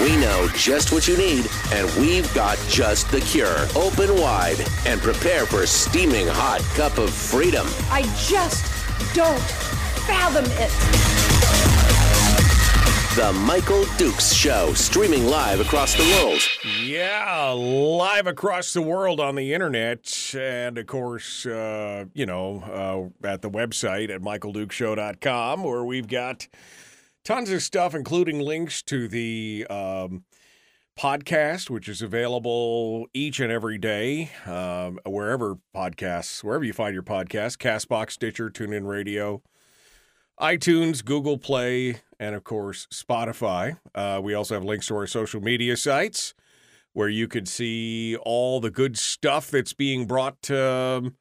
We know just what you need, and we've got just the cure. Open wide and prepare for a steaming hot cup of freedom. I just don't fathom it. The Michael Dukes Show, streaming live across the world. Yeah, live across the world on the internet. And of course, uh, you know, uh, at the website at michaeldukeshow.com, where we've got tons of stuff, including links to the um, podcast, which is available each and every day, um, wherever podcasts, wherever you find your podcast, Castbox, Stitcher, TuneIn Radio, iTunes, Google Play, and of course, Spotify. Uh, we also have links to our social media sites where you could see all the good stuff that's being brought um,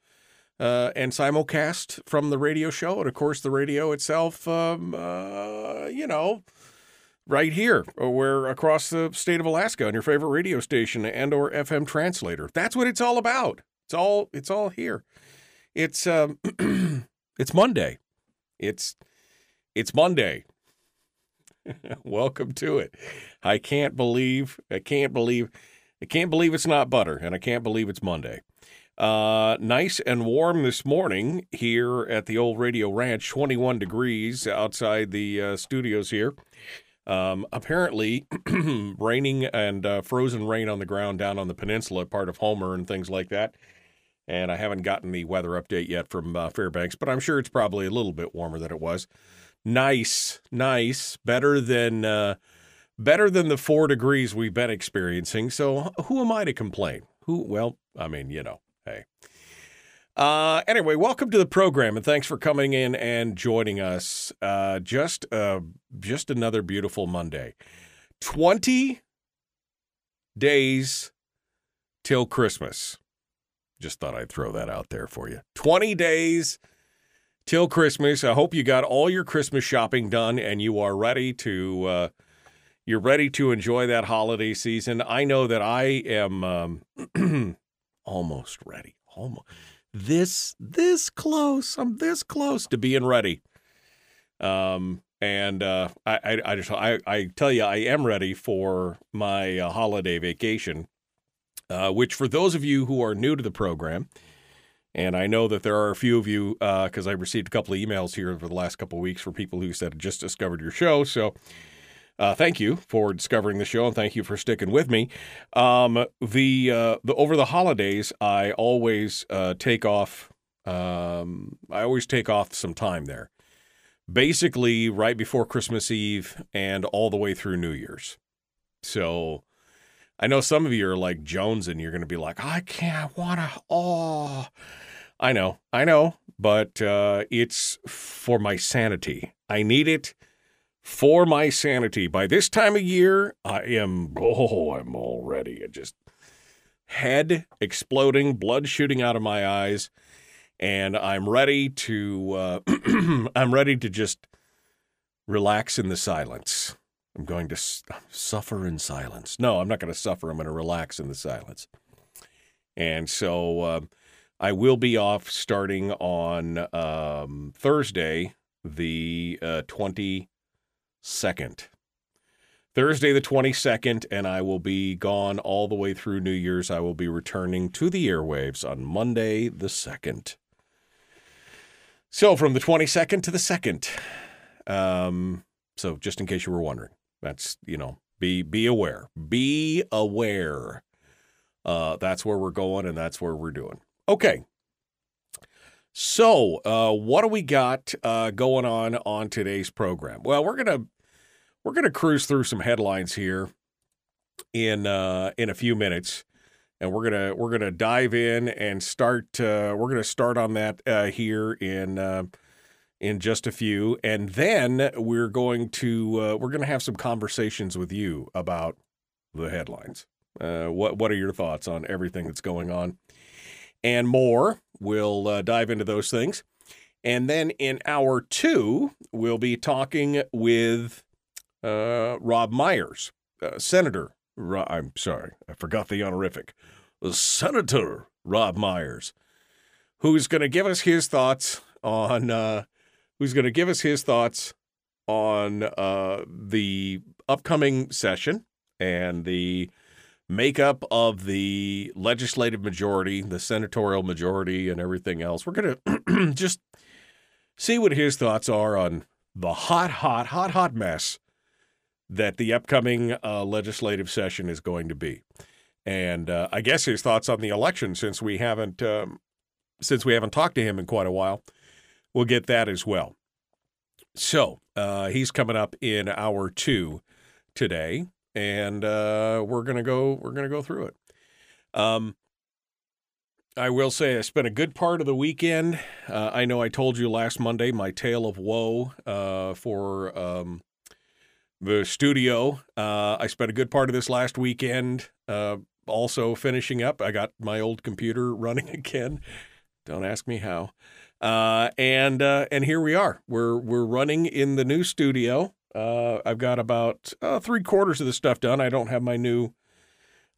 uh, and simulcast from the radio show. And of course, the radio itself, um, uh, you know, right here, where across the state of Alaska on your favorite radio station and or FM translator. That's what it's all about. It's all it's all here. It's um, it's Monday. It's it's Monday. Welcome to it. I can't believe I can't believe I can't believe it's not butter, and I can't believe it's Monday. Uh, nice and warm this morning here at the old Radio Ranch, 21 degrees outside the uh, studios here. Um, apparently, raining and uh, frozen rain on the ground down on the peninsula, part of Homer and things like that. And I haven't gotten the weather update yet from uh, Fairbanks, but I'm sure it's probably a little bit warmer than it was. Nice, nice, better than uh, better than the four degrees we've been experiencing. So who am I to complain? Who? Well, I mean, you know. Uh, anyway, welcome to the program, and thanks for coming in and joining us. Uh, just uh, just another beautiful Monday. Twenty days till Christmas. Just thought I'd throw that out there for you. Twenty days till Christmas. I hope you got all your Christmas shopping done and you are ready to uh, you're ready to enjoy that holiday season. I know that I am um, almost ready. Almost this this close. I'm this close to being ready. Um, and uh, I, I, I just I, I tell you I am ready for my uh, holiday vacation, uh, which for those of you who are new to the program, and I know that there are a few of you because I received a couple of emails here over the last couple of weeks for people who said just discovered your show. So uh, thank you for discovering the show and thank you for sticking with me. Um, the uh, the over the holidays, I always uh, take off. Um, I always take off some time there, basically right before Christmas Eve and all the way through New Year's. So I know some of you are like Jones, and you're going to be like, I can't want to. Oh, I know, I know, but uh, it's for my sanity. I need it for my sanity. By this time of year, I am, oh, I'm all ready. just head exploding, blood shooting out of my eyes, and I'm ready to, uh, I'm ready to just relax in the silence. I'm going to suffer in silence. No, I'm not going to suffer. I'm going to relax in the silence. And so uh, I will be off starting on um, Thursday, the uh, 22nd. Thursday, the 22nd, and I will be gone all the way through New Year's. I will be returning to the airwaves on Monday, the 2nd. So from the 22nd to the 2nd. Um, so just in case you were wondering. That's you know, be be aware. Be aware. Uh, that's where we're going, and that's where we're doing. Okay. So, uh, what do we got uh, going on on today's program? Well, we're gonna we're gonna cruise through some headlines here in uh, in a few minutes, and we're gonna we're gonna dive in and start. Uh, we're gonna start on that uh, here in uh, in just a few, and then we're going to uh, we're going to have some conversations with you about the headlines. Uh, what what are your thoughts on everything that's going on and more. We'll dive into those things. And then in hour two, we'll be talking with uh, Robb Myers, uh, Senator. Ro- I'm sorry, I forgot the honorific. Senator Robb Myers, who's going to give us his thoughts on uh, who's going to give us his thoughts on uh, the upcoming session and the makeup of the legislative majority, the senatorial majority, and everything else. We're going to just see what his thoughts are on the hot, hot, hot, hot mess that the upcoming uh, legislative session is going to be. And uh, I guess his thoughts on the election, since we haven't um, since we haven't talked to him in quite a while, we'll get that as well. So uh, he's coming up in hour two today, and uh, we're gonna go. We're gonna go through it. Um, I will say I spent a good part of the weekend. Uh, I know I told you last Monday my tale of woe uh, for um, the studio. Uh, I spent a good part of this last weekend uh, also finishing up. I got my old computer running again. Don't ask me how. Uh, and uh, and here we are. We're we're running in the new studio. Uh, I've got about uh, three quarters of the stuff done. I don't have my new,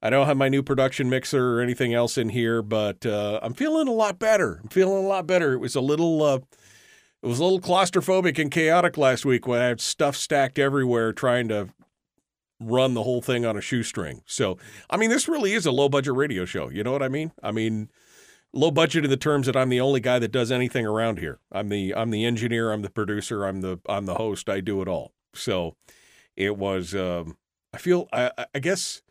I don't have my new production mixer or anything else in here, but I'm feeling a lot better. I'm feeling a lot better. It was a little, it was a little claustrophobic and chaotic last week when I had stuff stacked everywhere trying to run the whole thing on a shoestring. So, I mean, this really is a low budget radio show. You know what I mean? I mean, low budget in the terms that I'm the only guy that does anything around here. I'm the I'm the engineer, I'm the producer, I'm the I'm the host. I do it all. So it was. Um, I feel. I, I guess.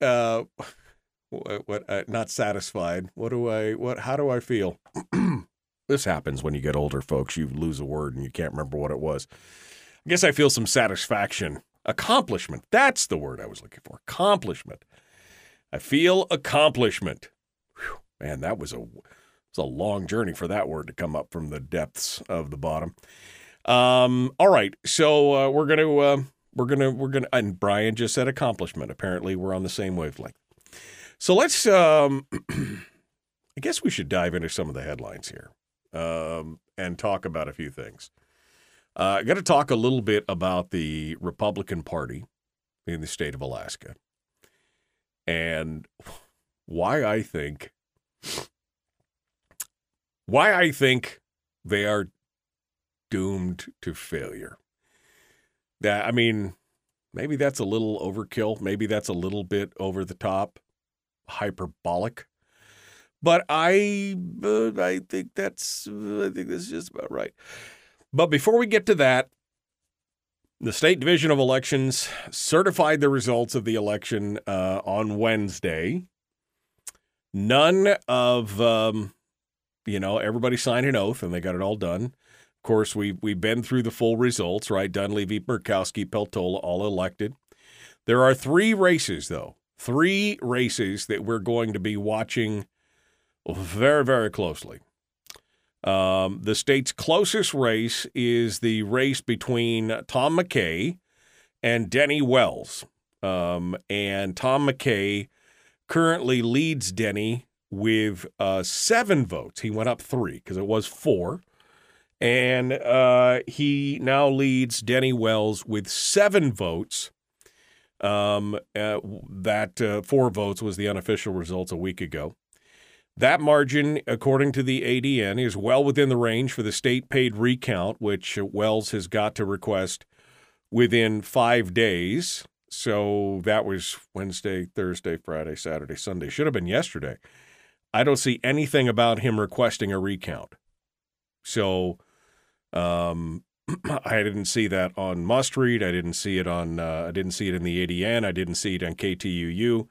Uh, what? what uh, not satisfied. What do I? What? How do I feel? this happens when you get older, folks. You lose a word and you can't remember what it was. I guess I feel some satisfaction, accomplishment. That's the word I was looking for. Accomplishment. I feel accomplishment. Whew, man, that was a was a long journey for that word to come up from the depths of the bottom. Um, all right, so uh, we're gonna uh, we're gonna we're gonna and Brian just said accomplishment. Apparently, we're on the same wavelength. So let's. Um, I guess we should dive into some of the headlines here um, and talk about a few things. Uh, I got to talk a little bit about the Republican Party in the state of Alaska and why I think why I think they are doomed to failure. That I mean, maybe that's a little overkill. Maybe that's a little bit over the top, hyperbolic. But I, uh, I think that's, I think that's just about right. But before we get to that, the State Division of Elections certified the results of the election uh, on Wednesday. None of, um, you know, everybody signed an oath and they got it all done Of course, we we've been through the full results, right? Dunleavy, Murkowski, Peltola, all elected. There are three races, though, three races that we're going to be watching very, very closely. Um, the state's closest race is the race between Tom McKay and Denny Wells. Um, and Tom McKay currently leads Denny with uh, seven votes. He went up three because it was four. And uh, he now leads Denny Wells with seven votes. Um, uh, that uh, four votes was the unofficial results a week ago. That margin, according to the ADN, is well within the range for the state paid recount, which Wells has got to request within five days. So that was Wednesday, Thursday, Friday, Saturday, Sunday. Should have been yesterday. I don't see anything about him requesting a recount. So um, I didn't see that on Must Read. I didn't see it on. Uh, I didn't see it in the ADN. I didn't see it on KTUU.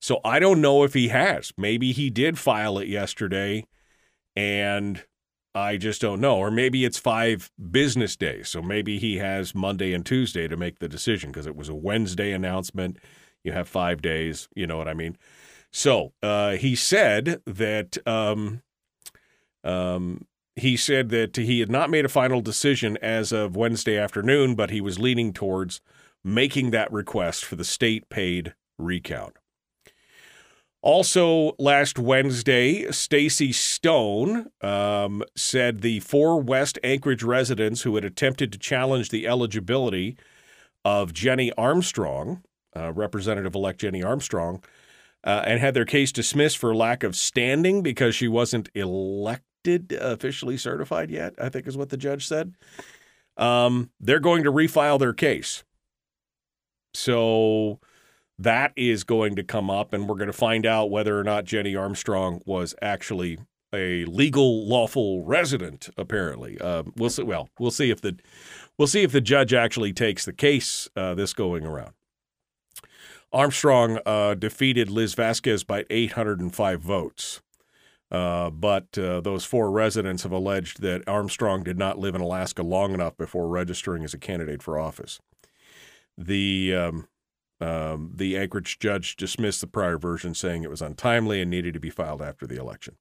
So I don't know if he has. Maybe he did file it yesterday, and I just don't know. Or maybe it's five business days. So maybe he has Monday and Tuesday to make the decision because it was a Wednesday announcement. You have five days. You know what I mean? So uh, he said that um, um, he said that he had not made a final decision as of Wednesday afternoon, but he was leaning towards making that request for the state paid recount. Also, last Wednesday, Stacy Stone um, said the four West Anchorage residents who had attempted to challenge the eligibility of Jenny Armstrong, uh, Representative elect Jenny Armstrong, uh, and had their case dismissed for lack of standing because she wasn't elected, officially certified yet, I think is what the judge said. Um, they're going to refile their case. So that is going to come up, and we're going to find out whether or not Jenny Armstrong was actually a legal, lawful resident. Apparently, uh, we'll see. Well, we'll see if the we'll see if the judge actually takes the case uh, this going around. Armstrong uh, defeated Liz Vasquez by 805 votes. Uh, but uh, those four residents have alleged that Armstrong did not live in Alaska long enough before registering as a candidate for office. The um, um, the Anchorage judge dismissed the prior version, saying it was untimely and needed to be filed after the election.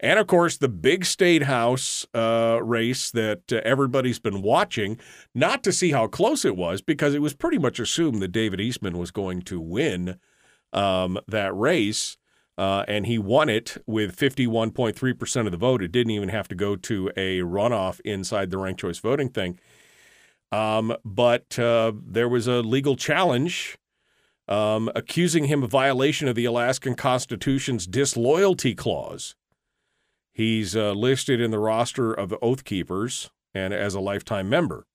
And of course, the big state house uh, race that uh, everybody's been watching, not to see how close it was, because it was pretty much assumed that David Eastman was going to win um, that race. Uh, and he won it with 51.3% of the vote. It didn't even have to go to a runoff inside the ranked choice voting thing. Um, but uh, there was a legal challenge um, accusing him of violation of the Alaskan Constitution's disloyalty clause. He's uh, listed in the roster of the Oath Keepers and as a lifetime member.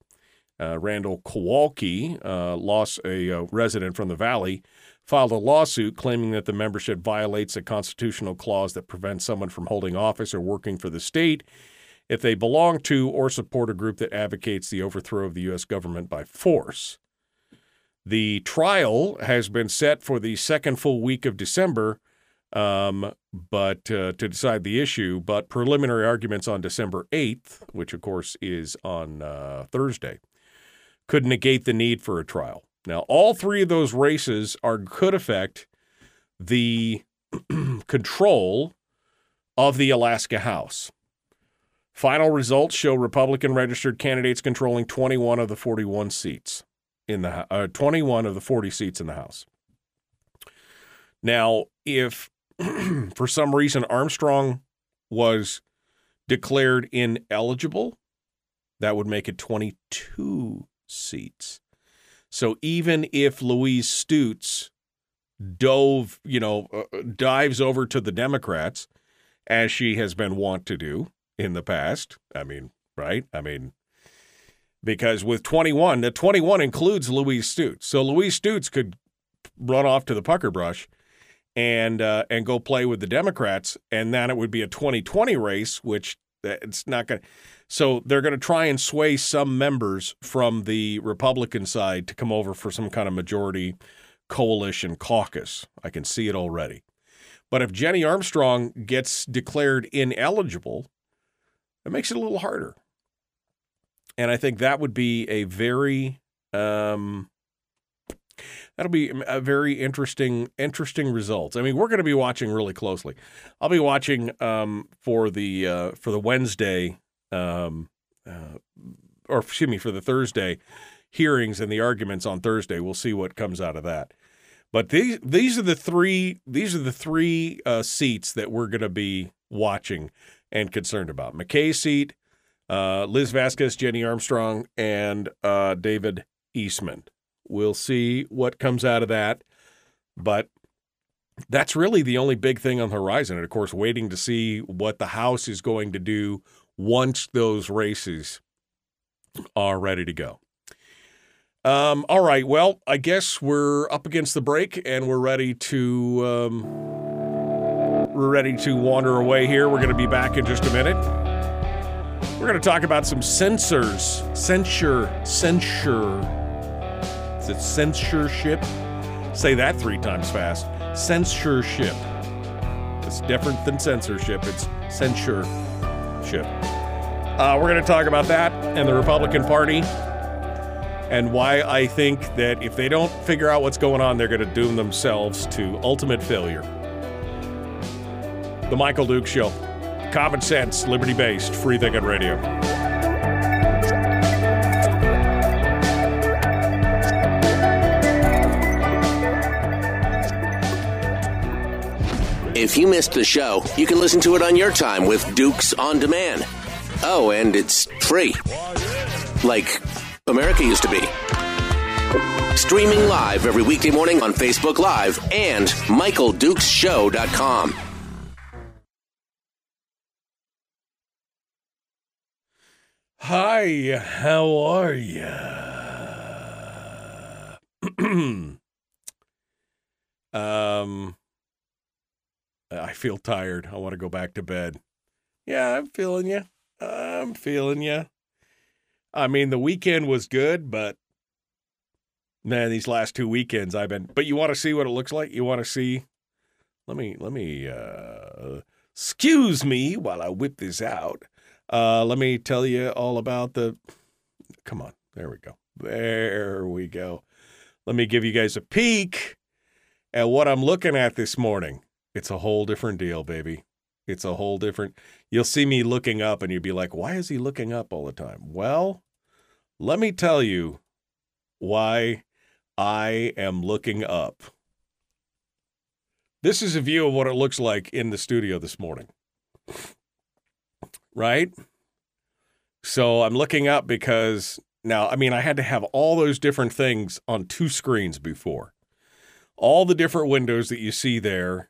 Uh, Randall Kowalke, uh, lost a uh, resident from the Valley, filed a lawsuit claiming that the membership violates a constitutional clause that prevents someone from holding office or working for the state if they belong to or support a group that advocates the overthrow of the U.S. government by force. The trial has been set for the second full week of December, um, but uh, to decide the issue. But preliminary arguments on December 8th, which of course is on uh, Thursday, could negate the need for a trial. Now, all three of those races are could affect the control of the Alaska House. Final results show Republican registered candidates controlling 21 of the 41 seats in the uh, 21 of the 40 seats in the House. Now, if for some reason Armstrong was declared ineligible, that would make it 22 seats. So even if Louise Stutes dove, you know, uh, dives over to the Democrats, as she has been wont to do, in the past. I mean, right? I mean, because with 21, the 21 includes Louise Stutes. So Louise Stutes could run off to the pucker brush and uh, and go play with the Democrats, and then it would be a 2020 race, which it's not going to. So they're going to try and sway some members from the Republican side to come over for some kind of majority coalition caucus. I can see it already. But if Jenny Armstrong gets declared ineligible, it makes it a little harder. And I think that would be a very um, that'll be a very interesting interesting results. I mean, we're going to be watching really closely. I'll be watching um, for the uh, for the Wednesday um, uh, or excuse me for the Thursday hearings and the arguments on Thursday. We'll see what comes out of that. But these these are the three these are the three uh, seats that we're going to be watching and concerned about. McKay's seat, uh, Liz Vasquez, Jenny Armstrong, and uh, David Eastman. We'll see what comes out of that. But that's really the only big thing on the horizon. And of course, waiting to see what the House is going to do once those races are ready to go. Um, all right. Well, I guess we're up against the break and we're ready to. Um, we're ready to wander away here. We're going to be back in just a minute. We're going to talk about some censors, censure, censure. Is it censorship? Say that three times fast. Censorship. It's different than censorship. It's censorship. Uh, we're going to talk about that and the Republican Party and why I think that if they don't figure out what's going on, they're going to doom themselves to ultimate failure. The Michael Duke Show. Common sense, liberty based, free thinking radio. If you missed the show, you can listen to it on your time with Dukes on Demand. Oh, and it's free. Like America used to be. Streaming live every weekday morning on Facebook Live and MichaelDukesShow.com. Hi, how are you? um, I feel tired. I want to go back to bed. Yeah, I'm feeling you. I'm feeling you. I mean, the weekend was good, but man, these last two weekends I've been. But you want to see what it looks like? You want to see? Let me let me. uh Excuse me while I whip this out. Uh, let me tell you all about the. Come on, there we go. There we go. Let me give you guys a peek at what I'm looking at this morning. It's a whole different deal, baby. It's a whole different. You'll see me looking up and you'll be like, why is he looking up all the time? Well, let me tell you why I am looking up. This is a view of what it looks like in the studio this morning. Right? So I'm looking up because now, I mean, I had to have all those different things on two screens before. All the different windows that you see there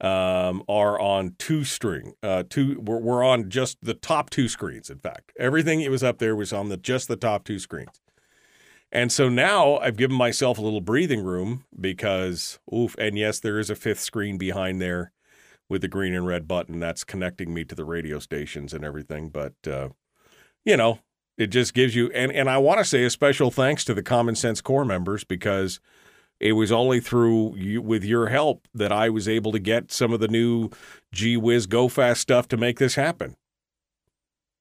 um, are on two string. Uh, two we're, we're on just the top two screens. In fact, everything that was up there was on the just the top two screens. And so now I've given myself a little breathing room because oof. And yes, there is a fifth screen behind there with the green and red button that's connecting me to the radio stations and everything. But uh, you know, it just gives you and and I want to say a special thanks to the Common Sense Core members because it was only through you, with your help that I was able to get some of the new Gee Whiz Go Fast stuff to make this happen.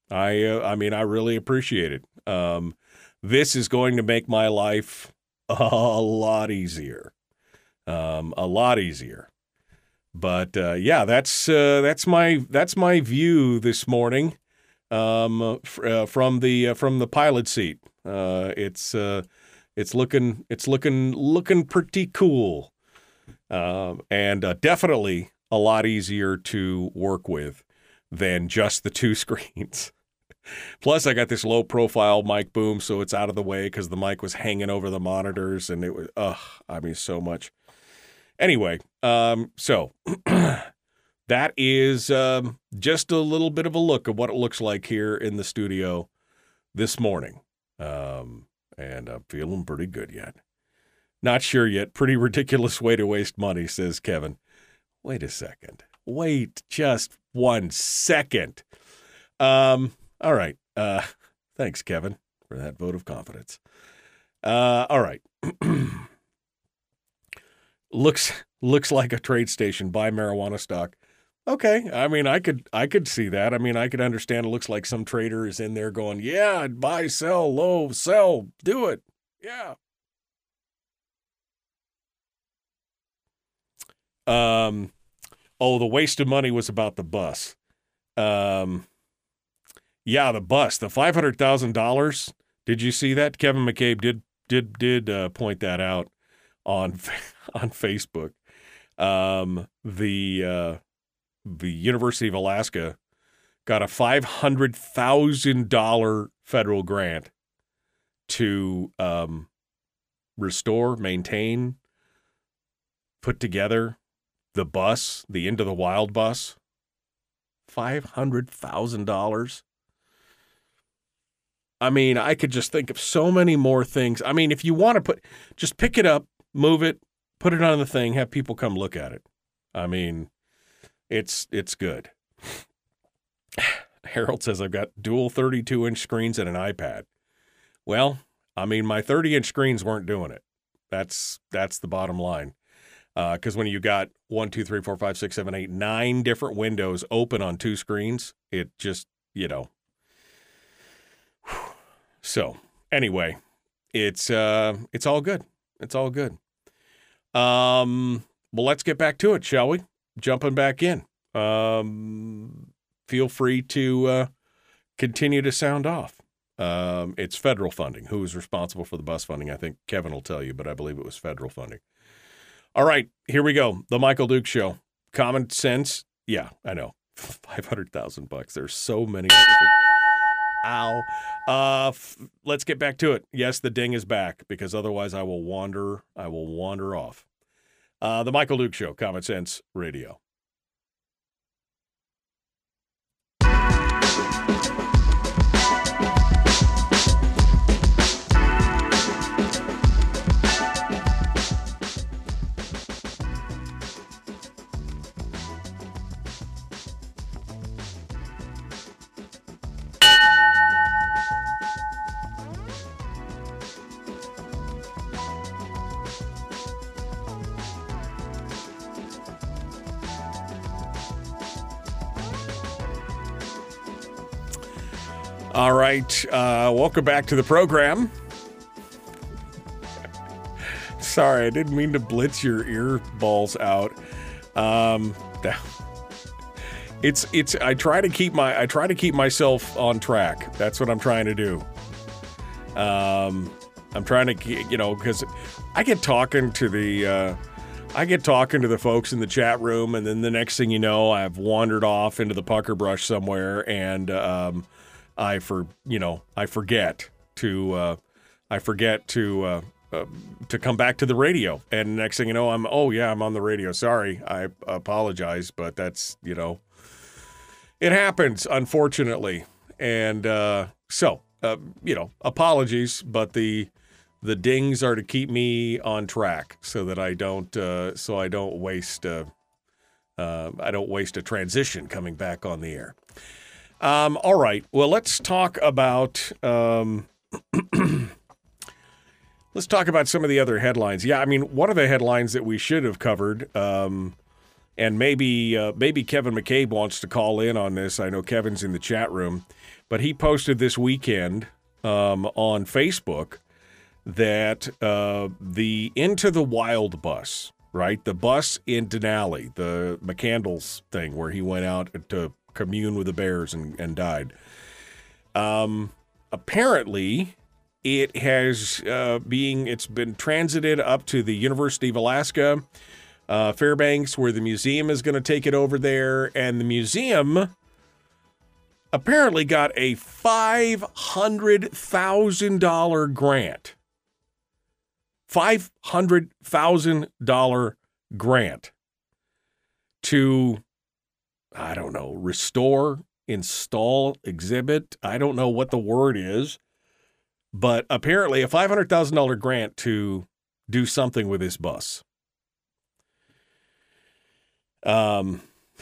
I uh, I mean I really appreciate it. Um, this is going to make my life a lot easier, um, a lot easier. But uh, yeah, that's uh, that's my that's my view this morning um, f- uh, from the uh, from the pilot seat. Uh, it's uh, it's looking it's looking looking pretty cool, um, and uh, definitely a lot easier to work with than just the two screens. Plus, I got this low profile mic boom, so it's out of the way because the mic was hanging over the monitors, and it was ugh. I mean, so much. Anyway, um, so that is um, just a little bit of a look of what it looks like here in the studio this morning. Um, and I'm feeling pretty good yet. Not sure yet. Pretty ridiculous way to waste money, says Kevin. Wait a second. Wait just one second. Um, all right. Uh, thanks, Kevin, for that vote of confidence. Uh, all right. looks looks like a trade station. Buy marijuana stock. Okay, I mean, I could I could see that. I mean, I could understand. It looks like some trader is in there going, "Yeah, buy, sell, low, sell, do it." Yeah. Um, oh, the waste of money was about the bus. Um, yeah, the bus, the five hundred thousand dollars. Did you see that? Kevin McCabe did did did uh, point that out on on Facebook. Um, the uh, the University of Alaska got a five hundred thousand dollar federal grant to um, restore, maintain, put together the bus, the Into the Wild bus. Five hundred thousand dollars. I mean, I could just think of so many more things. I mean, if you want to put, just pick it up, move it, put it on the thing, have people come look at it. I mean, it's it's good. Harold says I've got dual 32 inch screens and an iPad. Well, I mean, my 30 inch screens weren't doing it. That's that's the bottom line. Because uh, when you got one, two, three, four, five, six, seven, eight, nine different windows open on two screens, it just you know. So anyway, it's uh, it's all good. It's all good. Um, well, let's get back to it, shall we? Jumping back in. Um, feel free to uh, continue to sound off. Um, it's federal funding. Who is responsible for the bus funding? I think Kevin will tell you, but I believe it was federal funding. All right, here we go. The Michael Duke Show. common sense. Yeah, I know. Five hundred thousand bucks. There's so many. Ow. Uh, f- let's get back to it. Yes, the ding is back because otherwise I will wander. I will wander off. Uh, the Michael Duke Show, Common Sense Radio. All right. Uh, welcome back to the program. Sorry, I didn't mean to blitz your ear balls out. Um, it's it's. I try to keep my I try to keep myself on track. That's what I'm trying to do. Um, I'm trying to you know because I get talking to the. Uh, I get talking to the folks in the chat room, and then the next thing you know, I've wandered off into the pucker brush somewhere, and um, I for you know I forget to uh, I forget to uh, uh, to come back to the radio, and next thing you know, I'm oh yeah I'm on the radio. Sorry, I apologize, but that's you know it happens unfortunately, and uh, so uh, you know apologies, but the the dings are to keep me on track so that I don't uh, so I don't waste uh, uh, I don't waste a transition coming back on the air. Um, all right. Well, let's talk about um, let's talk about some of the other headlines. Yeah, I mean, one of the headlines that we should have covered, um, and maybe uh, maybe Kevin McCabe wants to call in on this. I know Kevin's in the chat room, but he posted this weekend um, on Facebook that uh, the Into the Wild bus, right, the bus in Denali, the McCandless thing, where he went out to commune with the bears and, and died. Um, apparently, it has uh, being it's been transited up to the University of Alaska, uh, Fairbanks, where the museum is going to take it over there, and the museum apparently got a five hundred thousand dollar grant. Five hundred thousand dollar grant to I don't know, restore, install, exhibit. I don't know what the word is, but apparently a $500,000 grant to do something with this bus. Um,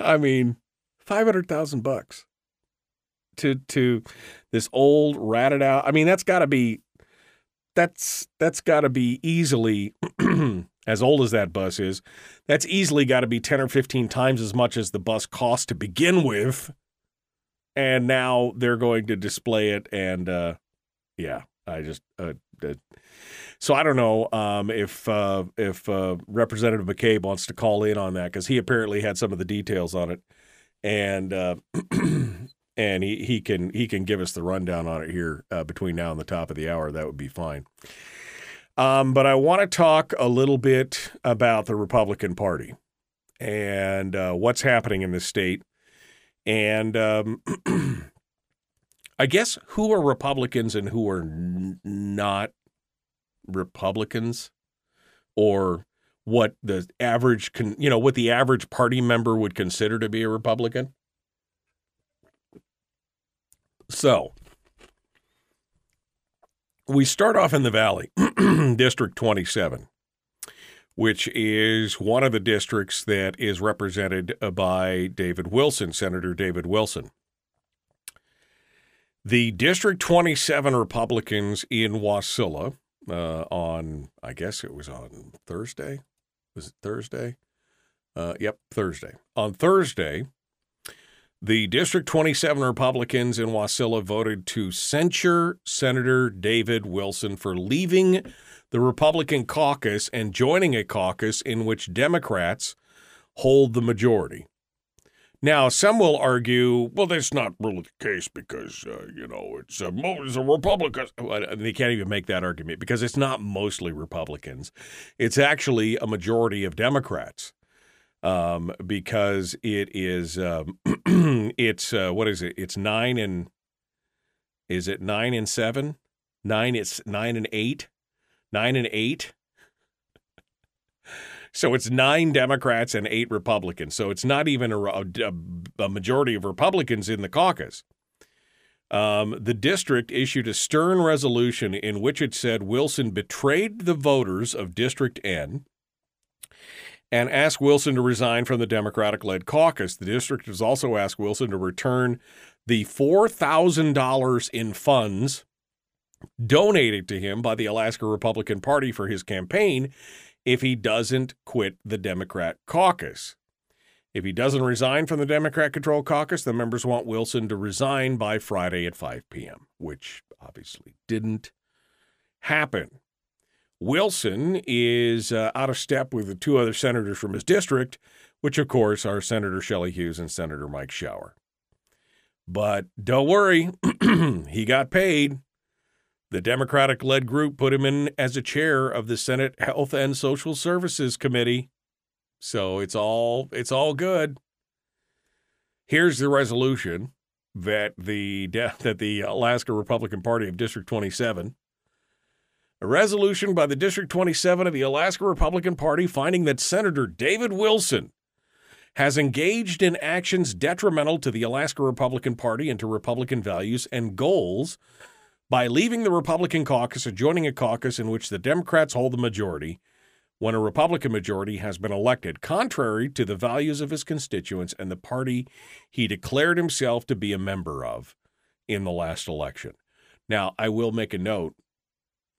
I mean, 500,000 bucks to, to this old ratted out. I mean, that's gotta be, that's, that's gotta be easily as old as that bus is, that's easily got to be 10 or 15 times as much as the bus cost to begin with. And now they're going to display it. And uh, yeah, I just. Uh, uh, so I don't know um, if uh, if uh, Representative McCabe wants to call in on that because he apparently had some of the details on it, and uh, and he, he can he can give us the rundown on it here between now and the top of the hour. That would be fine. Um, but I want to talk a little bit about the Republican Party and uh, what's happening in the state. And um, I guess who are Republicans and who are n- not Republicans, or what the average, con- you know, what the average party member would consider to be a Republican. So, we start off in the Valley, District 27, which is one of the districts that is represented by David Wilson, Senator David Wilson. The District 27 Republicans in Wasilla uh, on, I guess it was on Thursday. Was it Thursday? Uh, yep, Thursday. On Thursday, the District 27 Republicans in Wasilla voted to censure Senator David Wilson for leaving the Republican caucus and joining a caucus in which Democrats hold the majority. Now, some will argue, well, that's not really the case because, uh, you know, it's a, it's a Republican. They can't even make that argument because it's not mostly Republicans. It's actually a majority of Democrats um, because it is, um, it's, uh, what is it? It's nine and, is it nine and seven? Nine, it's nine and eight? Nine and eight? So it's nine Democrats and eight Republicans. So it's not even a, a, a majority of Republicans in the caucus. Um, the district issued a stern resolution in which it said Wilson betrayed the voters of District N and asked Wilson to resign from the Democratic led caucus. The district has also asked Wilson to return the $4,000 in funds donated to him by the Alaska Republican Party for his campaign if he doesn't quit the Democrat caucus. If he doesn't resign from the Democrat controlled caucus, the members want Wilson to resign by Friday at 5 p.m., which obviously didn't happen. Wilson is uh, out of step with the two other senators from his district, which, of course, are Senator Shelley Hughes and Senator Mike Shower. But don't worry, he got paid. The Democratic led group put him in as a chair of the Senate Health and Social Services Committee. So it's all it's all good. Here's the resolution that the that the Alaska Republican Party of District 27 resolution by the District 27 of the Alaska Republican Party finding that Senator David Wilson has engaged in actions detrimental to the Alaska Republican Party and to Republican values and goals by leaving the Republican caucus and joining a caucus in which the Democrats hold the majority when a Republican majority has been elected, contrary to the values of his constituents and the party he declared himself to be a member of in the last election. Now, I will make a note.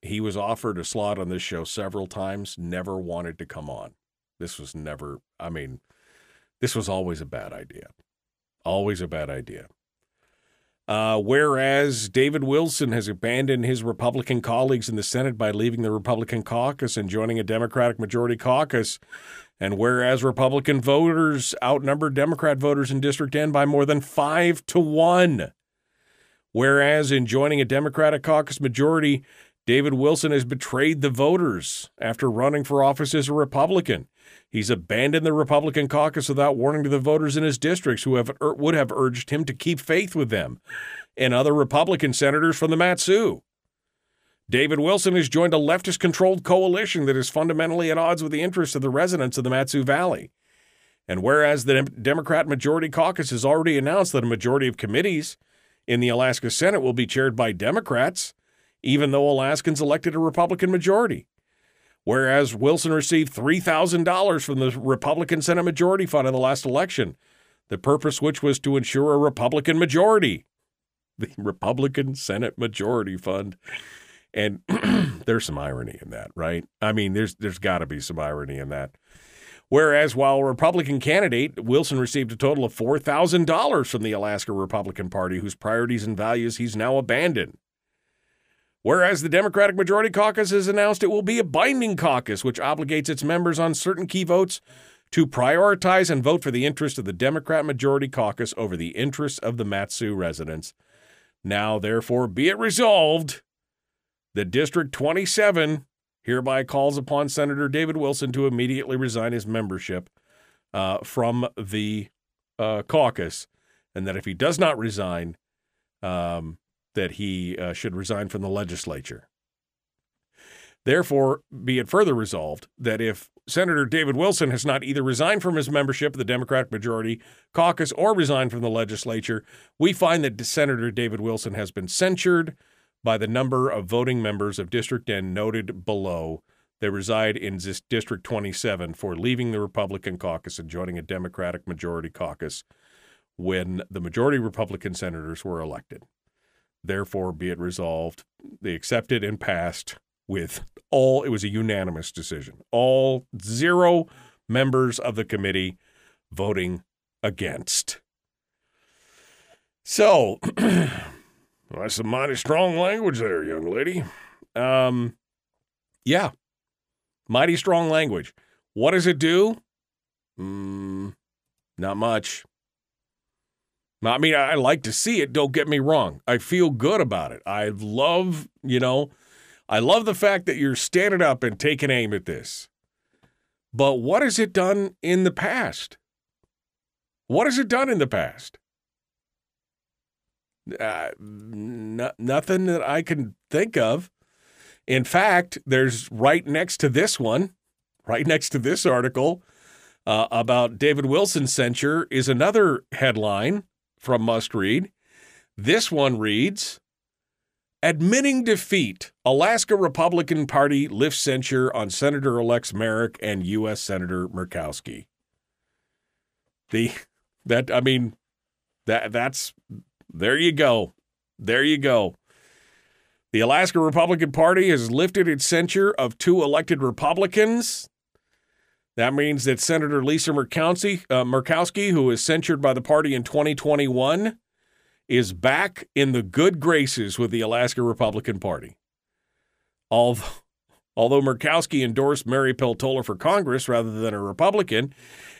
He was offered a slot on this show several times, never wanted to come on. This was never, I mean, this was always a bad idea. Always a bad idea. Uh, whereas David Wilson has abandoned his Republican colleagues in the Senate by leaving the Republican caucus and joining a Democratic majority caucus, and whereas Republican voters outnumbered Democrat voters in District N by more than five to one. Whereas in joining a Democratic caucus majority, David Wilson has betrayed the voters after running for office as a Republican. He's abandoned the Republican caucus without warning to the voters in his districts who have, er, would have urged him to keep faith with them and other Republican senators from the Mat-Su. David Wilson has joined a leftist controlled coalition that is fundamentally at odds with the interests of the residents of the Mat-Su Valley. And whereas the Democrat majority caucus has already announced that a majority of committees in the Alaska Senate will be chaired by Democrats, even though Alaskans elected a Republican majority whereas Wilson received $3,000 from the Republican Senate Majority Fund in the last election, the purpose which was to ensure a Republican majority. The Republican Senate Majority Fund. And there's some irony in that, right? I mean, there's there's got to be some irony in that. Whereas while a Republican candidate, Wilson received a total of $4,000 from the Alaska Republican Party, whose priorities and values he's now abandoned. Whereas the Democratic Majority Caucus has announced it will be a binding caucus, which obligates its members on certain key votes to prioritize and vote for the interests of the Democrat Majority Caucus over the interests of the Mat-Su residents. Now, therefore, be it resolved that District 27 hereby calls upon Senator David Wilson to immediately resign his membership uh, from the uh, caucus, and that if he does not resign, um, that he uh, should resign from the legislature. Therefore, be it further resolved that if Senator David Wilson has not either resigned from his membership of the Democratic Majority Caucus or resigned from the legislature, we find that Senator David Wilson has been censured by the number of voting members of District N noted below that reside in District 27 for leaving the Republican caucus and joining a Democratic Majority Caucus when the majority Republican senators were elected. Therefore, be it resolved, they accepted and passed with all, it was a unanimous decision. All zero members of the committee voting against. So, that's some mighty strong language there, young lady. Um, yeah, mighty strong language. What does it do? Mm, not much. I mean, I like to see it, don't get me wrong. I feel good about it. I love, you know, I love the fact that you're standing up and taking aim at this. But what has it done in the past? What has it done in the past? Uh, n- nothing that I can think of. In fact, there's right next to this one, right next to this article uh, about David Wilson's censure, is another headline from Must Read. This one reads Admitting defeat, Alaska Republican Party lifts censure on Senator elect Merrick and U.S. Senator Murkowski. The that I mean that that's there you go. There you go. The Alaska Republican Party has lifted its censure of two elected Republicans. That means that Senator Lisa Murkowski, uh, Murkowski, who was censured by the party in 2021, is back in the good graces with the Alaska Republican Party. Although, although Murkowski endorsed Mary Peltola for Congress rather than a Republican,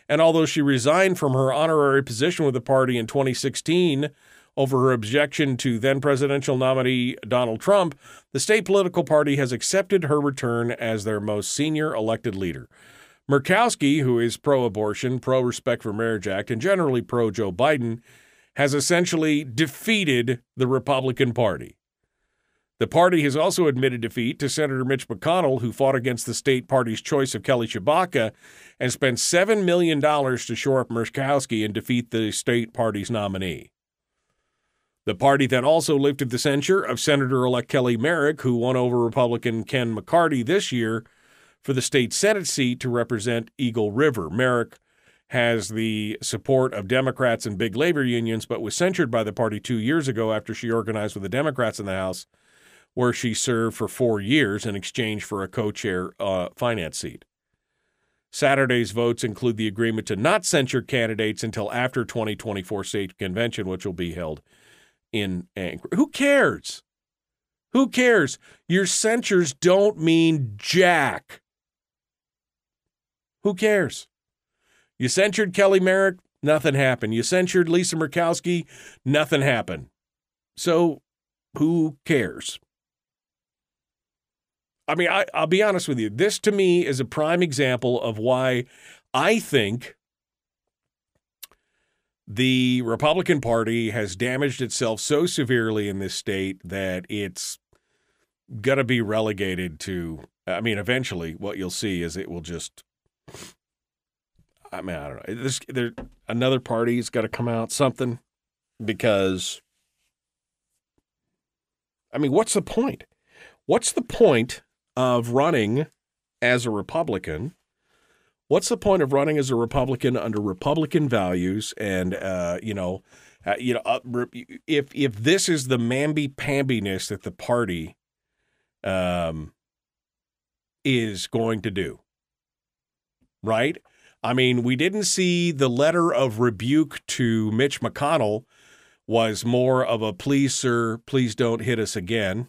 and although she resigned from her honorary position with the party in 2016 over her objection to then presidential nominee Donald Trump, the state political party has accepted her return as their most senior elected leader. Murkowski, who is pro abortion, pro Respect for Marriage Act, and generally pro Joe Biden, has essentially defeated the Republican Party. The party has also admitted defeat to Senator Mitch McConnell, who fought against the state party's choice of Kelly Tshibaka and spent $7 million to shore up Murkowski and defeat the state party's nominee. The party then also lifted the censure of Senator elect Kelly Merrick, who won over Republican Ken McCarty this year for the state Senate seat to represent Eagle River. Merrick has the support of Democrats and big labor unions, but was censured by the party two years ago after she organized with the Democrats in the House, where she served for four years in exchange for a co chair uh, finance seat. Saturday's votes include the agreement to not censure candidates until after 2024 state convention, which will be held in Anchorage. Who cares? Who cares? Your censures don't mean jack. Who cares? You censured Kelly Merrick, nothing happened. You censured Lisa Murkowski, nothing happened. So who cares? I mean, I, will be honest with you. This to me is a prime example of why I think the Republican Party has damaged itself so severely in this state that it's going to be relegated to. I mean, eventually, what you'll see is it will just I mean, I don't know. There's there another party's got to come out something because I mean, what's the point? What's the point of running as a Republican? What's the point of running as a Republican under Republican values and uh, you know, uh, you know, uh, if if this is the mamby pambiness that the party um is going to do, right? I mean, we didn't see the letter of rebuke to Mitch McConnell was more of a please, sir, please don't hit us again.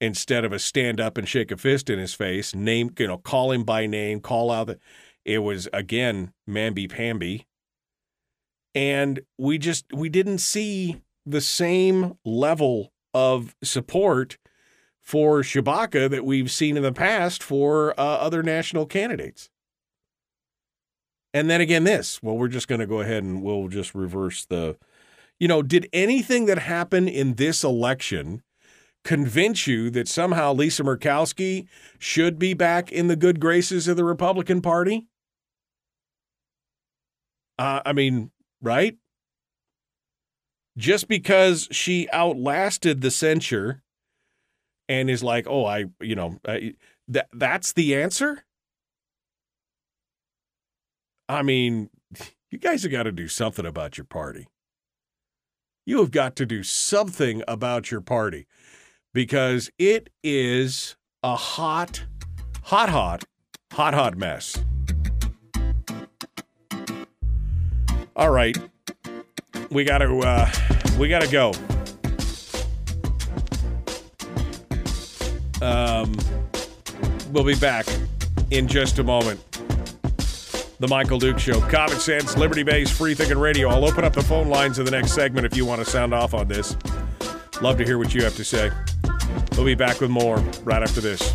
Instead of a stand up and shake a fist in his face, name, you know, call him by name, call out the, it was again mamby pamby. And we just, we didn't see the same level of support for Tshibaka that we've seen in the past for uh, other national candidates. And then again, this. Well, we're just going to go ahead and we'll just reverse the. You know, did anything that happened in this election convince you that somehow Lisa Murkowski should be back in the good graces of the Republican Party? Uh, I mean, right? Just because she outlasted the censure and is like, oh, I, you know, I, that that's the answer. I mean, you guys have got to do something about your party. You have got to do something about your party because it is a hot, hot, hot, hot, hot mess. All right. We got to uh we got to go. Um we'll be back in just a moment. The Michael Duke Show. Common sense, liberty based, free thinking radio. I'll open up the phone lines in the next segment if you want to sound off on this. Love to hear what you have to say. We'll be back with more right after this.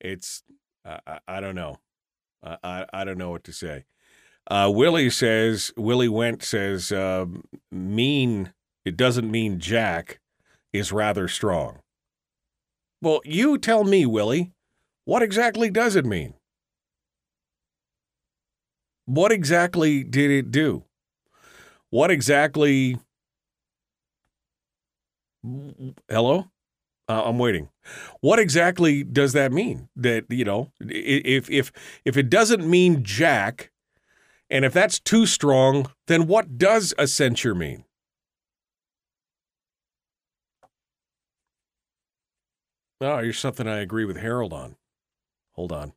It's, I, I, I don't know. I, I, I don't know what to say. Uh, Willie says, Willie Went says, uh, mean, it doesn't mean Jack is rather strong. Well, you tell me, Willie, what exactly does it mean? What exactly did it do? What exactly? Hello, uh, I'm waiting. What exactly does that mean? That you know, if if if it doesn't mean Jack, and if that's too strong, then what does a censure mean? Oh, here's something I agree with Harold on. Hold on.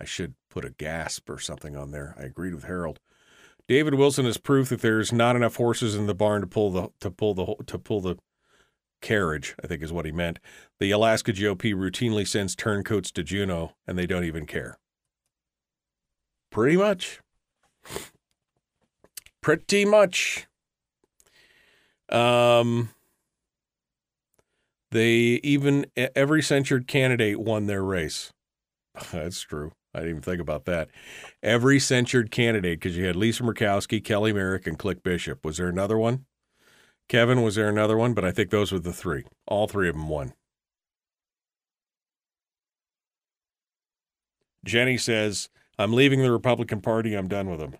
I should put a gasp or something on there. I agreed with Harold. David Wilson is proof that there's not enough horses in the barn to pull the to pull the to pull the carriage. I think is what he meant. The Alaska GOP routinely sends turncoats to Juneau, and they don't even care. Pretty much. Pretty much. Um. They even every censured candidate won their race. That's true. I didn't even think about that. Every censured candidate, because you had Lisa Murkowski, Kelly Merrick, and Click Bishop. Was there another one? Kevin, was there another one? But I think those were the three. All three of them won. Jenny says, I'm leaving the Republican Party. I'm done with them.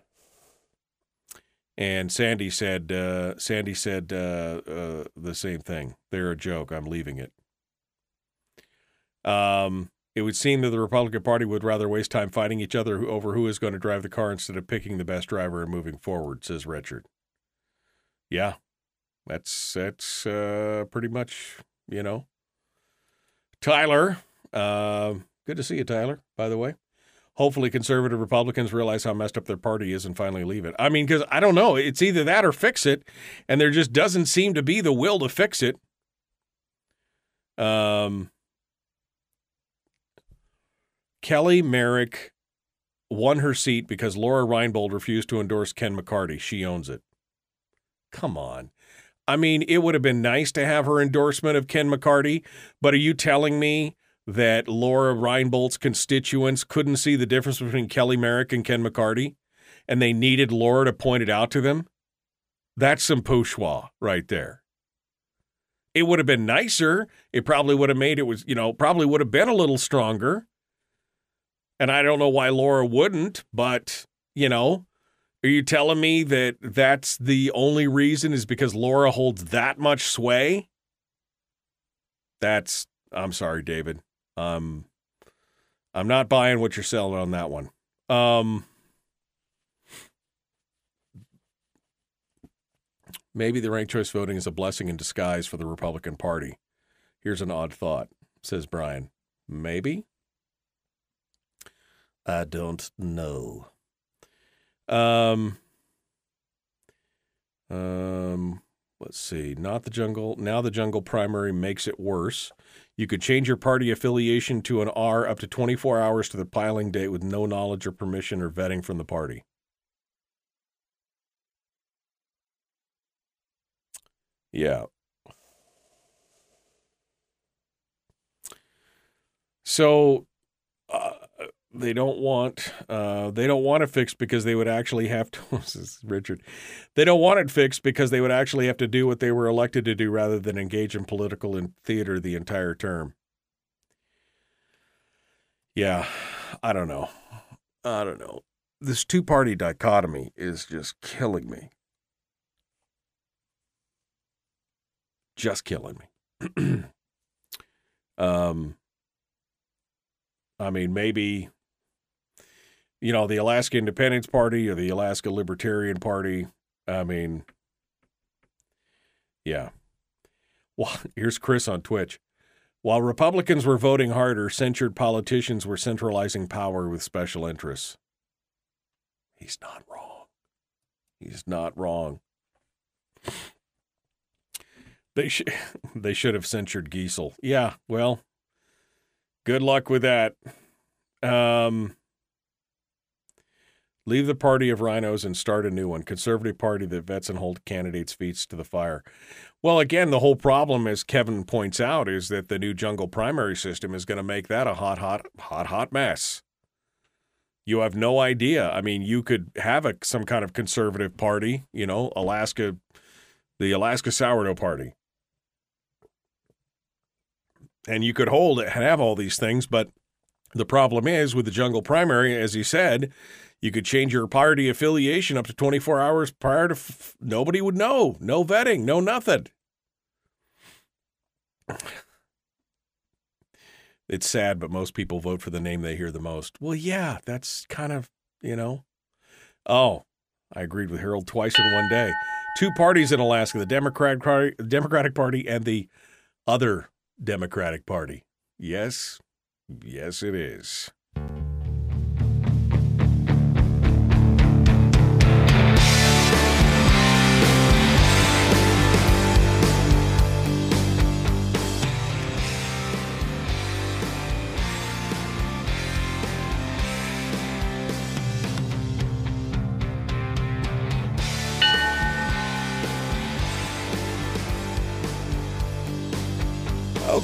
And Sandy said, uh, Sandy said uh, uh, the same thing. They're a joke. I'm leaving it. Um, it would seem that the Republican Party would rather waste time fighting each other over who is going to drive the car instead of picking the best driver and moving forward, says Richard. Yeah, that's that's uh, pretty much you know. Tyler, uh, good to see you, Tyler. By the way, hopefully conservative Republicans realize how messed up their party is and finally leave it. I mean, because I don't know, it's either that or fix it, and there just doesn't seem to be the will to fix it. Um. Kelly Merrick won her seat because Lora Reinbold refused to endorse Ken McCarty. She owns it. Come on. I mean, it would have been nice to have her endorsement of Ken McCarty, but are you telling me that Lora Reinbold's constituents couldn't see the difference between Kelly Merrick and Ken McCarty, and they needed Lora to point it out to them? That's some poussoir right there. It would have been nicer. It probably would have made it was, you know, probably would have been a little stronger. And I don't know why Lora wouldn't, but, you know, are you telling me that that's the only reason is because Lora holds that much sway? That's, I'm sorry, David. Um, I'm not buying what you're selling on that one. Um, maybe the ranked choice voting is a blessing in disguise for the Republican Party. Here's an odd thought, says Brian. Maybe. I don't know. Um, um, let's see. Not the jungle. Now the jungle primary makes it worse. You could change your party affiliation to an R up to 24 hours to the piling date with no knowledge or permission or vetting from the party. Yeah. So uh, they don't want uh, they don't want it fixed because they would actually have to. Richard. They don't want it fixed because they would actually have to do what they were elected to do rather than engage in political and theater the entire term. Yeah, I don't know. I don't know. this two party dichotomy is just killing me. Just killing me. um, I mean, maybe, you know, the Alaska Independence Party or the Alaska Libertarian Party. I mean, yeah. Well, here's Chris on Twitch. While Republicans were voting harder, censured politicians were centralizing power with special interests. He's not wrong. He's not wrong. They should they should have censured Giessel. Yeah, well, good luck with that. Um, leave the party of rhinos and start a new one. Conservative party that vets and hold candidates' feet to the fire. Well, again, the whole problem, as Kevin points out, is that the new jungle primary system is going to make that a hot, hot, hot, hot mess. You have no idea. I mean, you could have a some kind of conservative party, you know, Alaska, the Alaska Sourdough Party, and you could hold it and have all these things. But the problem is with the jungle primary, as he said, you could change your party affiliation up to 24 hours prior to f- nobody would know. No vetting, no nothing. It's sad, but most people vote for the name they hear the most. Well, yeah, that's kind of, you know. Oh, I agreed with Harold twice in one day. Two parties in Alaska, the Democratic Party, Democratic Party and the other Democratic Party. Yes, yes, it is.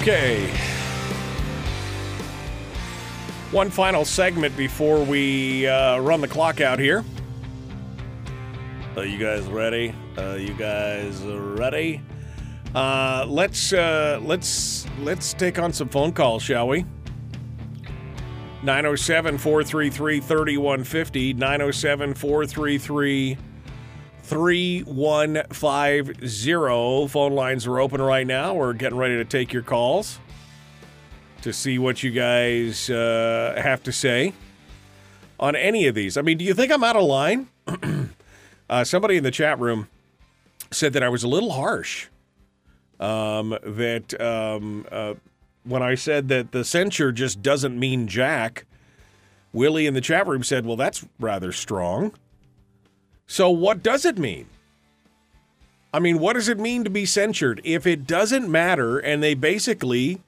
Okay. One final segment before we uh, run the clock out here. Are you guys ready? Are you guys ready? Uh, let's uh, let's let's take on some phone calls, shall we? 907 433 3150. 907 433 3150. Phone lines are open right now. We're getting ready to take your calls to see what you guys uh, have to say on any of these. I mean, do you think I'm out of line? uh, somebody in the chat room said that I was a little harsh. Um, that um, uh, when I said that the censure just doesn't mean jack, Willie in the chat room said, well, that's rather strong. So, what does it mean? I mean, what does it mean to be censured if it doesn't matter and they basically,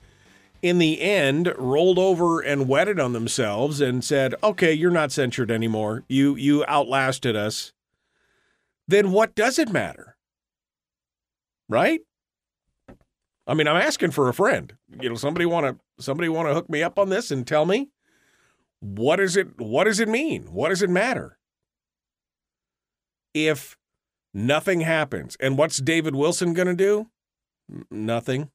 in the end, rolled over and wetted on themselves and said, "Okay, you're not censured anymore. You you outlasted us." Then what does it matter? Right? I mean, I'm asking for a friend. You know, somebody want to somebody want to hook me up on this and tell me what is it what does it mean? What does it matter? If nothing happens. And what's David Wilson going to do? Nothing.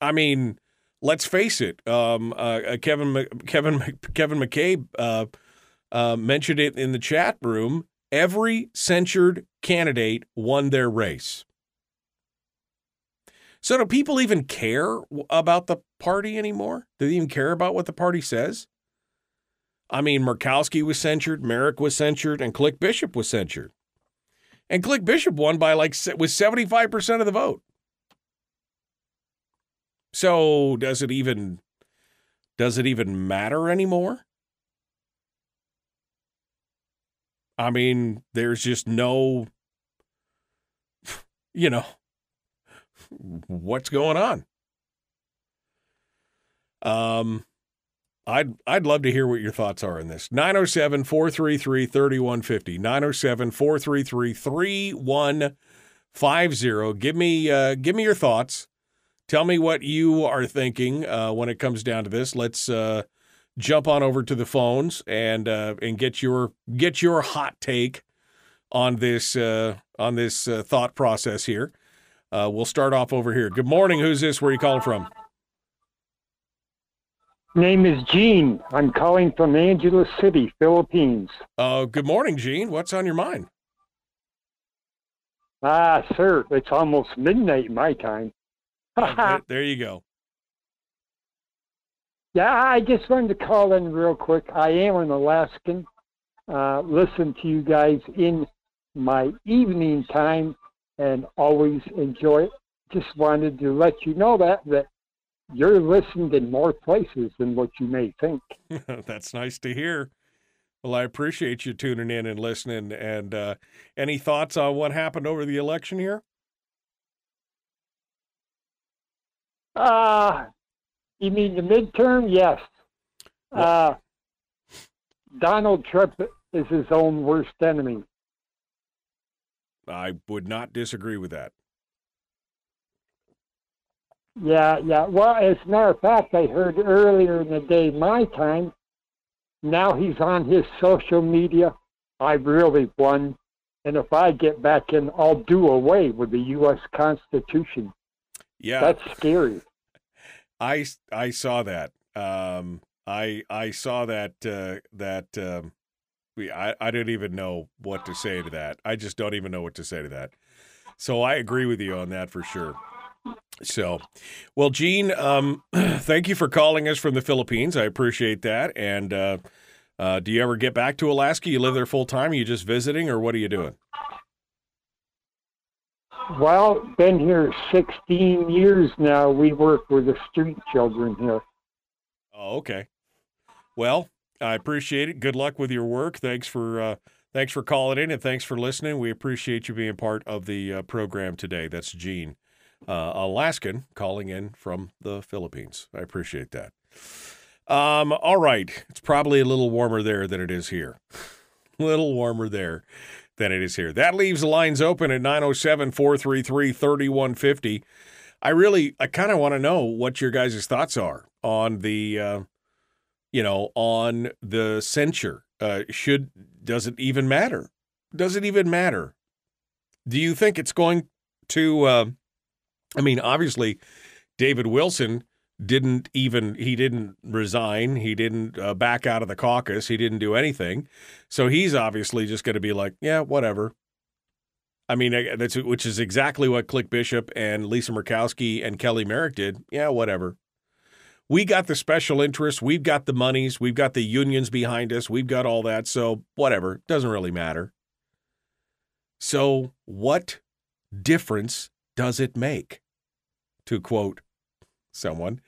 I mean, let's face it. Um, uh, Kevin Kevin Kevin McCabe uh, uh, mentioned it in the chat room. Every censured candidate won their race. So, do people even care about the party anymore? Do they even care about what the party says? I mean, Murkowski was censured, Merrick was censured, and Click Bishop was censured. And Click Bishop won by like with 75% of the vote. So does it even does it even matter anymore? I mean, there's just no you know what's going on. Um I'd I'd love to hear what your thoughts are on this. 907-433-3150. 907-433-3150. Give me uh, give me your thoughts. Tell me what you are thinking uh, when it comes down to this. Let's uh, jump on over to the phones and uh, and get your get your hot take on this uh, on this uh, thought process here. we'll start off over here. Good morning. Who's this? Where are you calling from? Name is Gene. I'm calling from Angeles City, Philippines. Uh, good morning, Gene. What's on your mind? Ah, sir, it's almost midnight my time. Uh, there you go. Yeah, I just wanted to call in real quick. I am an Alaskan. Uh, listen to you guys in my evening time and always enjoy it. Just wanted to let you know that that you're listened in more places than what you may think. That's nice to hear. Well, I appreciate you tuning in and listening. And uh, any thoughts on what happened over the election here? Uh, you mean the midterm? Yes. Uh, Donald Trump is his own worst enemy. I would not disagree with that. Yeah, yeah. Well, as a matter of fact, I heard earlier in the day, my time, now he's on his social media. I really won. And if I get back in, I'll do away with the U.S. Constitution. Yeah. That's scary. I, I saw that. Um, I I saw that uh, that um, we I, I didn't even know what to say to that. I just don't even know what to say to that. So I agree with you on that for sure. So, well, Gene, um, thank you for calling us from the Philippines. I appreciate that. And uh, uh, do you ever get back to Alaska? You live there full time? Are you just visiting, or what are you doing? Well, been here 16 years now. We work with the street children here. Oh, okay. Well, I appreciate it. Good luck with your work. Thanks for uh, thanks for calling in and thanks for listening. We appreciate you being part of the uh, program today. That's Gene, uh, Alaskan, calling in from the Philippines. I appreciate that. Um, all right, it's probably a little warmer there than it is here. a little warmer there than it is here. That leaves the lines open at 907 433 3150. I really, I kind of want to know what your guys' thoughts are on the, uh, you know, on the censure. Uh, should, does it even matter? Does it even matter? Do you think it's going to, uh, I mean, obviously, David Wilson didn't even he didn't resign. He didn't uh, back out of the caucus. He didn't do anything. So he's obviously just going to be like yeah whatever. I mean that's which is exactly what click bishop and lisa murkowski and kelly merrick did. Yeah whatever. We got the special interests. We've got the monies. We've got the unions behind us. We've got all that. So whatever. Doesn't really matter. So what difference does it make to quote someone.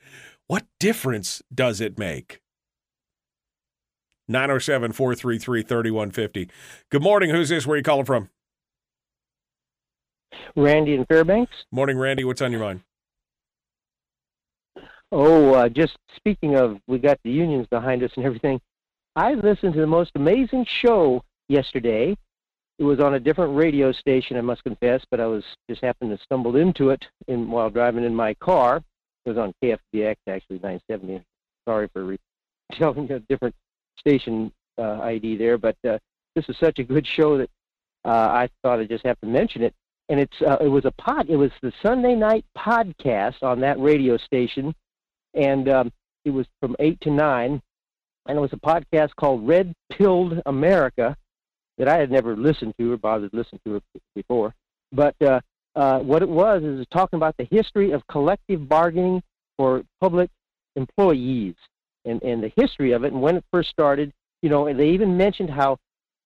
What difference does it make? 907 433 3150. Good morning. Who's this? Where are you calling from? Randy in Fairbanks. Morning, Randy. What's on your mind? Oh, uh, just speaking of, we got the unions behind us and everything. I listened to the most amazing show yesterday. It was on a different radio station, I must confess, but I was just happened to stumble into it in while driving in my car. It was on KFBX, actually, 970. Sorry for re- telling a different station uh, ID there, but uh, this is such a good show that uh, I thought I just have to mention it. And it's uh, it was a pod. It was the Sunday night podcast on that radio station, and um, it was from eight to nine, and it was a podcast called Red Pilled America that I had never listened to or bothered to listen to before. But uh, uh, what it was is talking about the history of collective bargaining for public employees and, and the history of it and when it first started. You know, and they even mentioned how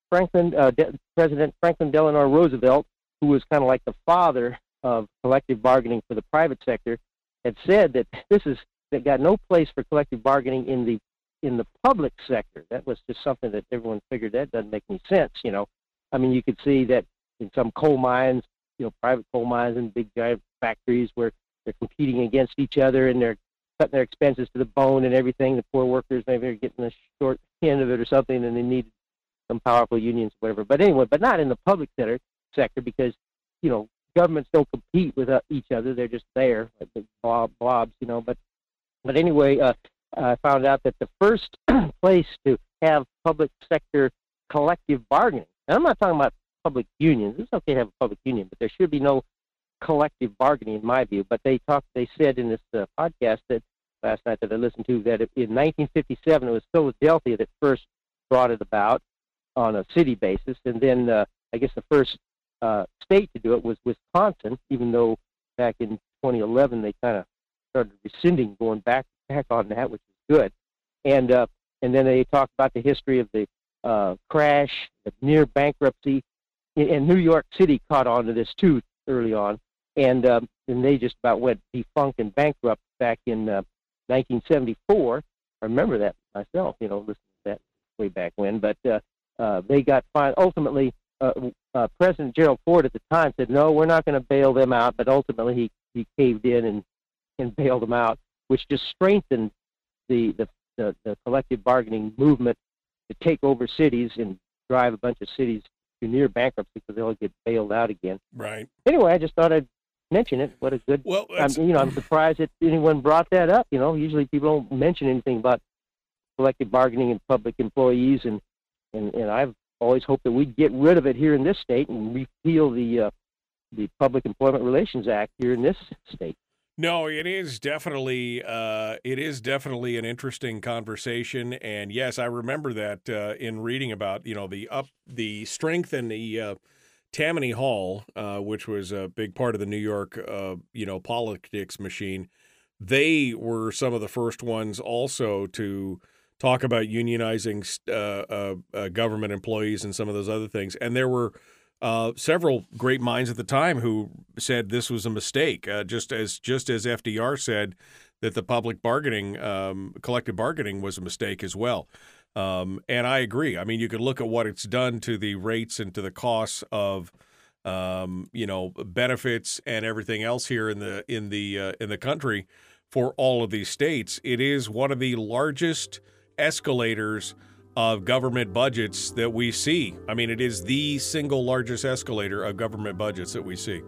Franklin, uh, De- President Franklin Delano Roosevelt, who was kind of like the father of collective bargaining for the private sector, had said that this is that got no place for collective bargaining in the in the public sector. That was just something that everyone figured that doesn't make any sense. You know, I mean, you could see that in some coal mines, you know private coal mines and big giant factories where they're competing against each other and they're cutting their expenses to the bone and everything. The poor workers maybe are getting the short end of it or something, and they need some powerful unions, whatever. But anyway, but not in the public sector sector because you know governments don't compete with uh, each other; they're just there, like the blob, blobs, you know. But but anyway, uh, I found out that the first place to have public sector collective bargaining, and I'm not talking about public unions. It's okay to have a public union, but there should be no collective bargaining, in my view. But they talked, they said in this uh, podcast that last night that I listened to that in 1957 it was Philadelphia that first brought it about on a city basis, and then uh, I guess the first uh, state to do it was Wisconsin, even though back in 2011 they kind of started rescinding, going back back on that, which is good. And uh, and then they talk about the history of the uh, crash, the near bankruptcy, and New York City caught on to this too early on, and um, and they just about went defunct and bankrupt back in uh, 1974. I remember that myself, you know, listening to that way back when. But uh, uh, they got fine. Ultimately, uh, uh, President Gerald Ford at the time said, "No, we're not going to bail them out." But ultimately, he he caved in and and bailed them out, which just strengthened the the the, the collective bargaining movement to take over cities and drive a bunch of cities to near bankruptcy because they'll get bailed out again. Right. Anyway, I just thought I'd mention it. What a good. Well, I'm, you know, I'm surprised that anyone brought that up. You know, usually people don't mention anything about collective bargaining and public employees, and and and I've always hoped that we'd get rid of it here in this state and repeal the uh, the Public Employment Relations Act here in this state. No, it is definitely uh, it is definitely an interesting conversation, and yes, I remember that uh, in reading about you know the up the strength in the uh, Tammany Hall, uh, which was a big part of the New York uh, you know politics machine. They were some of the first ones also to talk about unionizing uh, government employees and some of those other things, and there were uh, several great minds at the time who said this was a mistake, uh, just as just as FDR said that the public bargaining, um, collective bargaining, was a mistake as well. Um, and I agree. I mean, you could look at what it's done to the rates and to the costs of, um, you know, benefits and everything else here in the in the uh, in the country for all of these states. It is one of the largest escalators of government budgets that we see. I mean, it is the single largest escalator of government budgets that we see.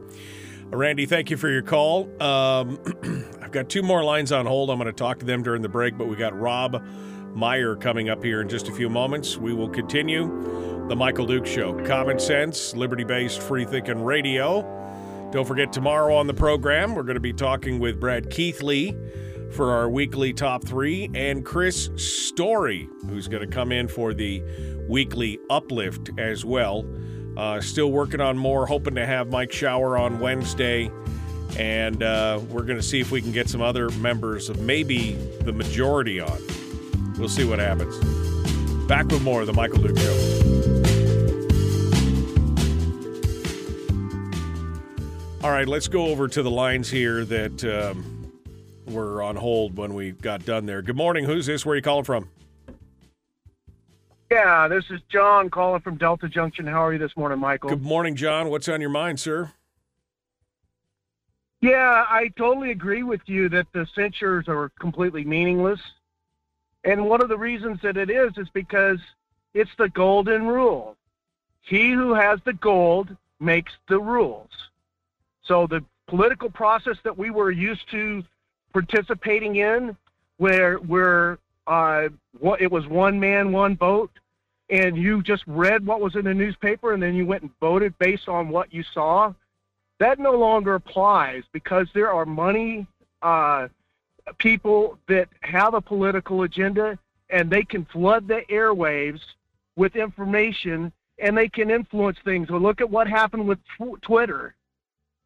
Randy, thank you for your call. Um, I've got two more lines on hold. I'm going to talk to them during the break, but we got Robb Myers coming up here in just a few moments. We will continue the Michael Duke Show. Common sense, liberty based, free thinking radio. Don't forget, tomorrow on the program, we're going to be talking with Brad Keithley for our weekly top three, and Chris Story, who's going to come in for the weekly uplift as well. Uh, still working on more, hoping to have Mike Shower on Wednesday. And uh, we're going to see if we can get some other members of maybe the majority on. We'll see what happens. Back with more of the Michael Duke Show. All right, let's go over to the lines here that um, were on hold when we got done there. Good morning. Who's this? Where are you calling from? Yeah, this is John calling from Delta Junction. How are you this morning, Michael? Good morning, John. What's on your mind, sir? Yeah, I totally agree with you that the censures are completely meaningless. And one of the reasons that it is is because it's the golden rule. He who has the gold makes the rules. So the political process that we were used to participating in, where where uh, what it was one man, one vote, and you just read what was in the newspaper and then you went and voted based on what you saw, that no longer applies because there are money uh, people that have a political agenda and they can flood the airwaves with information and they can influence things. Well, look at what happened with tw- Twitter.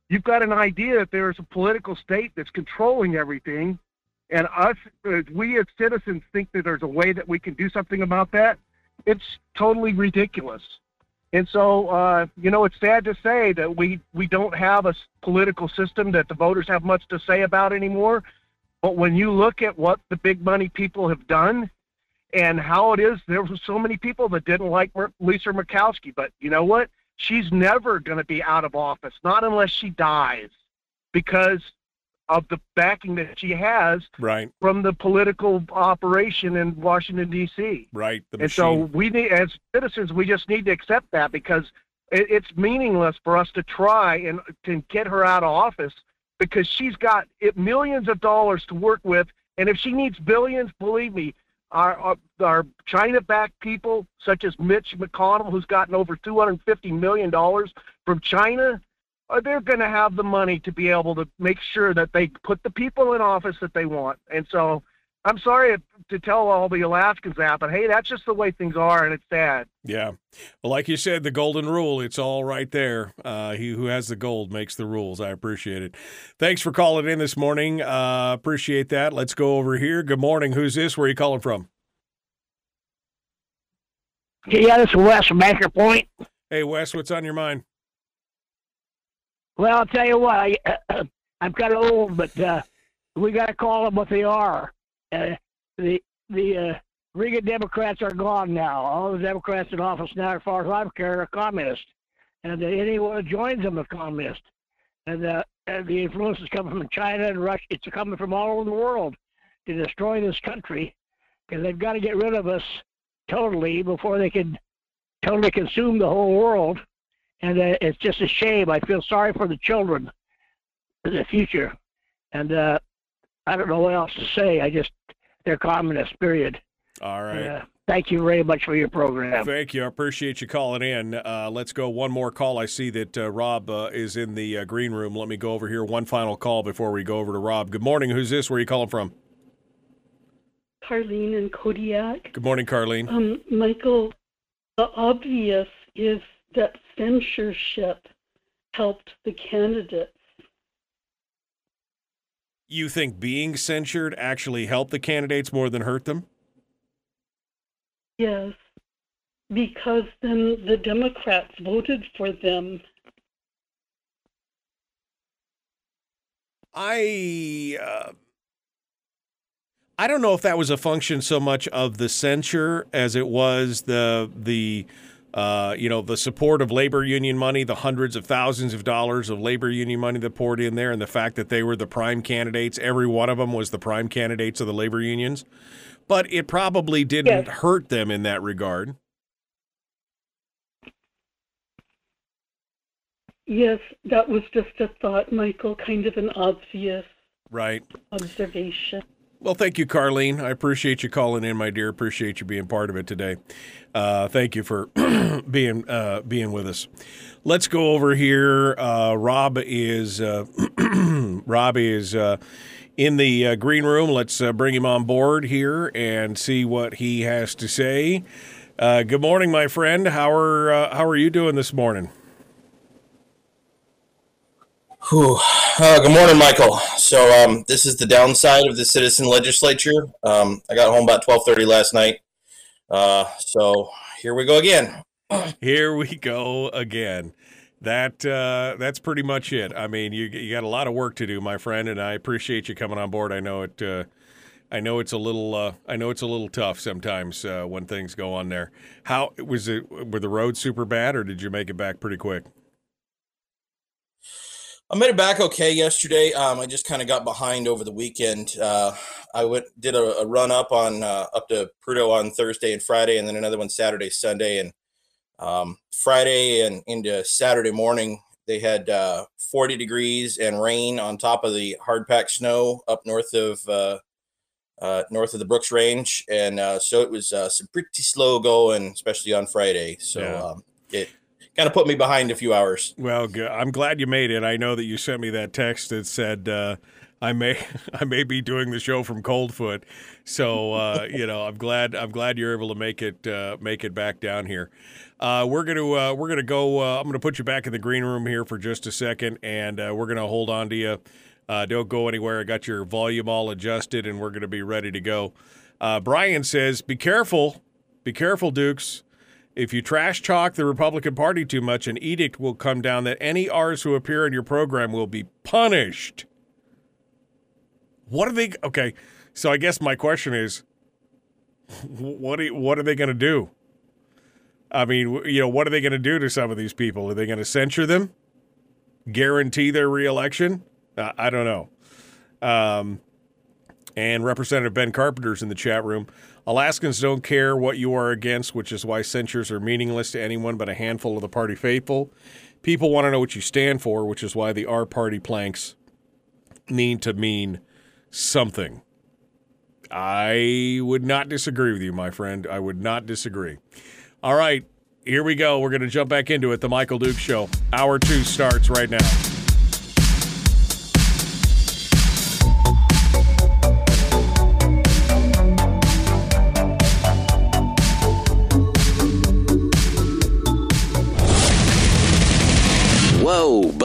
You've got an idea that there's a political state that's controlling everything, and us, uh, we as citizens, think that there's a way that we can do something about that. It's totally ridiculous. And so, uh, you know, it's sad to say that we, we don't have a political system that the voters have much to say about anymore. But when you look at what the big money people have done and how it is, there were so many people that didn't like Lisa Murkowski. But you know what? She's never going to be out of office, not unless she dies, because of the backing that she has Right, from the political operation in Washington D.C. right. And so we need, as citizens, we just need to accept that because it, it's meaningless for us to try and to get her out of office because she's got it, millions of dollars to work with, and if she needs billions, believe me, our our, our China-backed people such as Mitch McConnell, who's gotten over 250 million dollars from China, are they're going to have the money to be able to make sure that they put the people in office that they want. And so I'm sorry to tell all the Alaskans that, but hey, that's just the way things are, and it's sad. Yeah. Well, like you said, the golden rule, it's all right there. Uh, he who has the gold makes the rules. I appreciate it. Thanks for calling in this morning. Uh, appreciate that. Let's go over here. Good morning. Who's this? Where are you calling from? Yeah, this is Wes from Anchor Point. Hey, Wes, what's on your mind? Well, I'll tell you what, I, I'm kind of old, but uh, we got to call them what they are. Uh, the the uh, Reagan Democrats are gone now. All the Democrats in office now, as far as I'm concerned, are communists, and uh, anyone who joins them is communist. And, uh, and the influence is coming from China and Russia. It's coming from all over the world to destroy this country, because they've got to get rid of us totally before they can totally consume the whole world. And uh, it's just a shame. I feel sorry for the children the future. And uh, I don't know what else to say. I just, they're communists, period. All right. Uh, thank you very much for your program. Thank you. I appreciate you calling in. Uh, let's go one more call. I see that uh, Robb uh, is in the uh, green room. Let me go over here. One final call before we go over to Robb. Good morning. Who's this? Where are you calling from? Carlene and Kodiak. Good morning, Carlene. Um, Michael, the obvious is that censorship helped the candidates. You think being censured actually helped the candidates more than hurt them? Yes, because then the Democrats voted for them. I uh, I don't know if that was a function so much of the censure as it was the the uh, you know the support of labor union money, the hundreds of thousands of dollars of labor union money that poured in there, and the fact that they were the prime candidates. Every one of them was the prime candidates of the labor unions, but it probably didn't Yes. hurt them in that regard. Yes, that was just a thought, Michael, kind of an obvious Right. observation. Well, thank you, Carlene. I appreciate you calling in, my dear. Appreciate you being part of it today. Uh, thank you for being uh, being with us. Let's go over here. Uh, Robb is uh, Robb is uh, in the uh, green room. Let's bring him on board here and see what he has to say. Good morning, my friend. How are how are you doing this morning? Uh, good morning, Michael. So um, this is the downside of the citizen legislature. Um, I got home about twelve thirty last night. Uh, so here we go again. Here we go again. That uh, that's pretty much it. I mean, you you got a lot of work to do, my friend, and I appreciate you coming on board. I know it. Uh, I know it's a little. Uh, I know it's a little tough sometimes uh, when things go on there. How was it? Were the roads super bad, or did you make it back pretty quick? I made it back okay yesterday. Um, I just kind of got behind over the weekend. Uh, I went did a, a run up on uh, up to Prudhoe on Thursday and Friday, and then another one Saturday, Sunday, and um, Friday and into Saturday morning. They had uh, 40 degrees and rain on top of the hard packed snow up north of uh, uh, north of the Brooks Range, and uh, so it was uh, some pretty slow going, especially on Friday. So Yeah. um, it kind of put me behind a few hours. Well. I'm glad you made it. I know that you sent me that text that said uh, I may I may be doing the show from Coldfoot, so uh, you know I'm glad I'm glad you're able to make it uh, make it back down here. Uh, we're gonna uh, we're gonna go. Uh, I'm gonna put you back in the green room here for just a second, and we're gonna hold on to you. Don't go anywhere. I got your volume all adjusted, and we're gonna be ready to go. Brian says, "Be careful, be careful, Dukes." If you trash talk the Republican Party too much, an edict will come down that any R's who appear in your program will be punished. What are they? Okay, so I guess my question is, what are, what are they going to do? I mean, you know, what are they going to do to some of these people? Are they going to censure them? Guarantee their reelection? Uh, I don't know. Um, and Representative Ben Carpenter's in the chat room. Alaskans don't care what you are against, which is why censures are meaningless to anyone but a handful of the party faithful. People want to know what you stand for, which is why the R party planks need to mean something. I would not disagree with you, my friend. I would not disagree. All right. here we go. We're going to jump back into it. The Michael Duke Show. Hour two starts right now.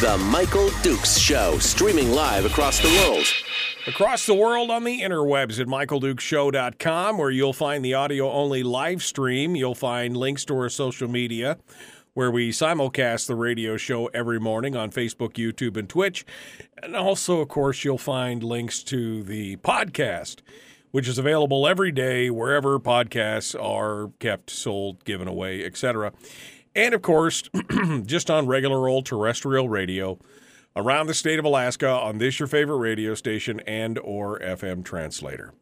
The Michael Dukes Show, streaming live across the world. Across the world on the interwebs at michaeldukeshow.com, where you'll find the audio only live stream. You'll find links to our social media, where we simulcast the radio show every morning on Facebook, YouTube, and Twitch. And also, of course, you'll find links to the podcast, which is available every day wherever podcasts are kept, sold, given away, etc. And of course, just on regular old terrestrial radio around the state of Alaska on this your favorite radio station and or FM translator.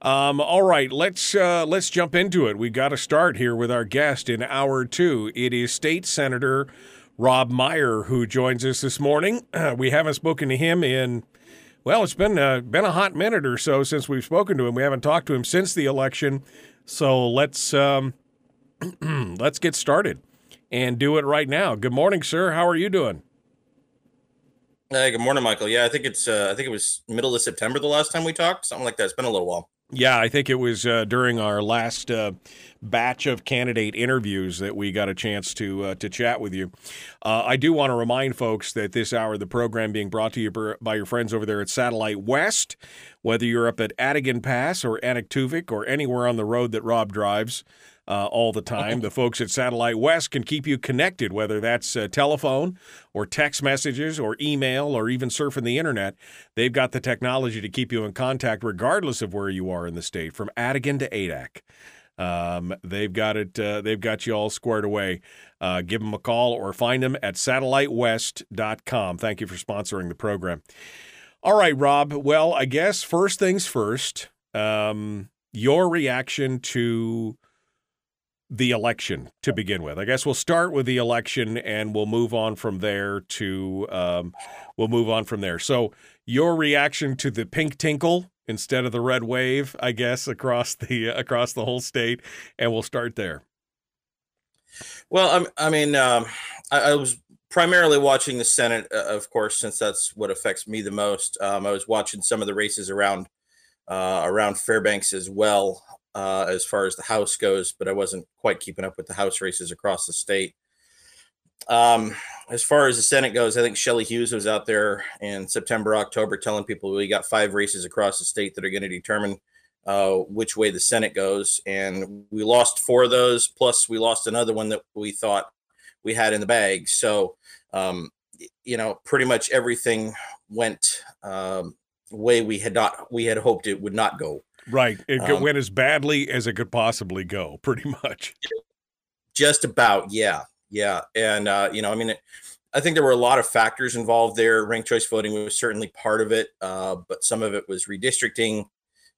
Um, all right, let's uh, let's jump into it. We've got to start here with our guest in hour two. It is State Senator Robb Meyer who joins us this morning. we haven't spoken to him in well, it's been uh, been a hot minute or so since we've spoken to him. We haven't talked to him since the election, so let's um, let's get started and do it right now. Good morning, sir. How are you doing? Hey, good morning, Michael. Yeah, I think it's uh, I think it was middle of September the last time we talked, something like that. It's been a little while. Yeah, I think it was uh, during our last uh, batch of candidate interviews that we got a chance to uh, to chat with you. Uh, I do want to remind folks that this hour of the program being brought to you by your friends over there at Satellite West. Whether you're up at Atigun Pass or Anaktuvuk or anywhere on the road that Robb drives, uh, all the time. the folks at Satellite West can keep you connected, whether that's uh, telephone or text messages or email or even surfing the internet. They've got the technology to keep you in contact regardless of where you are in the state, from Atigun to Adak. Um, they've got it. Uh, they've got you all squared away. Uh, give them a call or find them at satellitewest.com. Thank you for sponsoring the program. All right, Robb. Well, I guess first things first. Um, your reaction to the election to begin with. I guess we'll start with the election and we'll move on from there to um, we'll move on from there. So your reaction to the pink tinkle instead of the red wave, I guess across the across the whole state, and we'll start there. Well, I, I mean, um, I, I, was primarily watching the Senate, uh, of course, since that's what affects me the most. Um, I was watching some of the races around uh, around Fairbanks as well uh, as far as the House goes, but I wasn't quite keeping up with the House races across the state. Um, as far as the Senate goes, I think Shelley Hughes was out there in September, October, telling people we got five races across the state that are going to determine uh, which way the Senate goes, and we lost four of those. Plus, we lost another one that we thought we had in the bag. So, um, you know, pretty much everything went um, way we had not we had hoped it would not go. Right. It um, went as badly as it could possibly go, pretty much. Just about, yeah. Yeah. And, uh, you know, I mean, it, I think there were a lot of factors involved there. Ranked choice voting was certainly part of it, uh, but some of it was redistricting.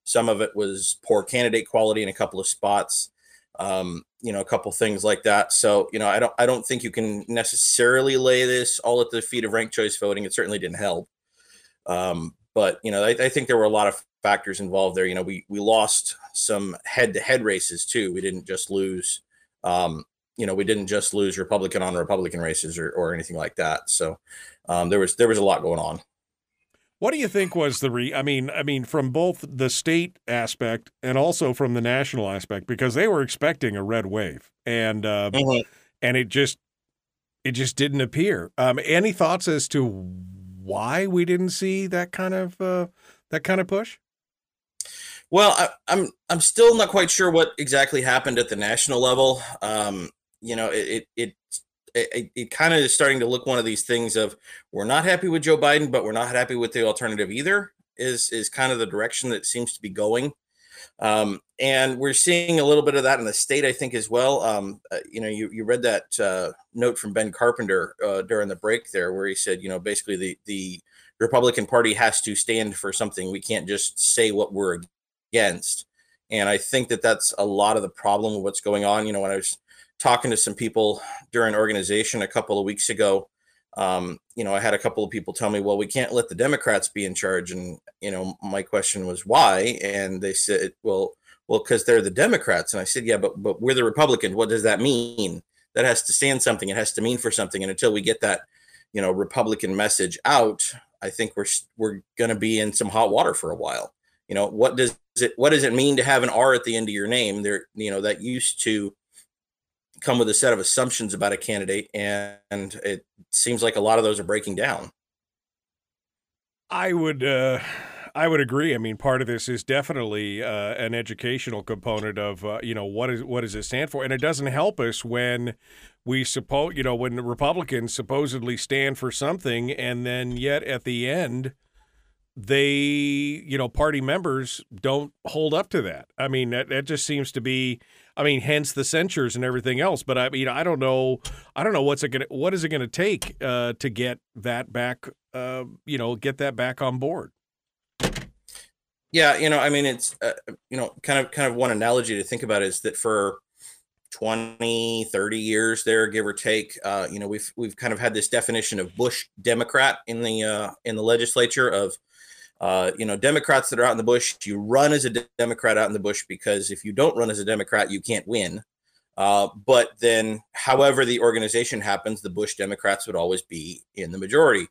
Some of it was poor candidate quality in a couple of spots. Um, you know, a couple things like that. So, you know, I don't, I don't think you can necessarily lay this all at the feet of ranked choice voting. It certainly didn't help. Um, but you know, I, I, think there were a lot of factors involved there. You know, we we lost some head-to-head races too. We didn't just lose, um, you know, we didn't just lose Republican on Republican races or, or anything like that. So um, there was there was a lot going on. What do you think was the re? I mean, I mean, from both the state aspect and also from the national aspect, because they were expecting a red wave, and uh, mm-hmm. and it just it just didn't appear. Um, any thoughts as to why we didn't see that kind of uh, That kind of push? Well, I, I'm I'm still not quite sure what exactly happened at the national level. Um, you know, it it it, it, it kind of is starting to look one of these things of we're not happy with Joe Biden, but we're not happy with the alternative either. Is is kind of the direction that seems to be going. Um, and we're seeing a little bit of that in the state, I think, as well. Um, uh, you know, you, you read that uh, note from Ben Carpenter uh, during the break there, where he said, you know, basically the the Republican Party has to stand for something. We can't just say what we're against. And I think that that's a lot of the problem with what's going on. You know, when I was talking to some people during organization a couple of weeks ago, um, you know, I had a couple of people tell me, well, we can't let the Democrats be in charge. And, you know, my question was why? And they said, well, well, because they're the Democrats. And I said, yeah, but but we're the Republicans. What does that mean? That has to stand something. It has to mean for something. And until we get that, you know, Republican message out, I think we're we're going to be in some hot water for a while. You know, what does it what does it mean to have an R at the end of your name? There, you know, that used to come with a set of assumptions about a candidate, and, and it seems like a lot of those are breaking down. I would uh, I would agree. I mean, part of this is definitely uh, an educational component of uh, you know what is what does it stand for, and it doesn't help us when we suppose you know when Republicans supposedly stand for something, and then yet at the end they you know party members don't hold up to that. I mean, that, that just seems to be. I mean, hence the censures and everything else. But I mean, I don't know. I don't know what's it gonna what is it gonna take uh, to get that back. Uh, you know, get that back on board. Yeah, you know, I mean, it's uh, you know, kind of kind of one analogy to think about is that for 20 30 years there give or take uh, you know we've we've kind of had this definition of bush democrat in the uh, in the legislature of uh, you know democrats that are out in the bush you run as a democrat out in the bush because if you don't run as a democrat you can't win. Uh, but then however the organization happens the bush democrats would always be in the majority.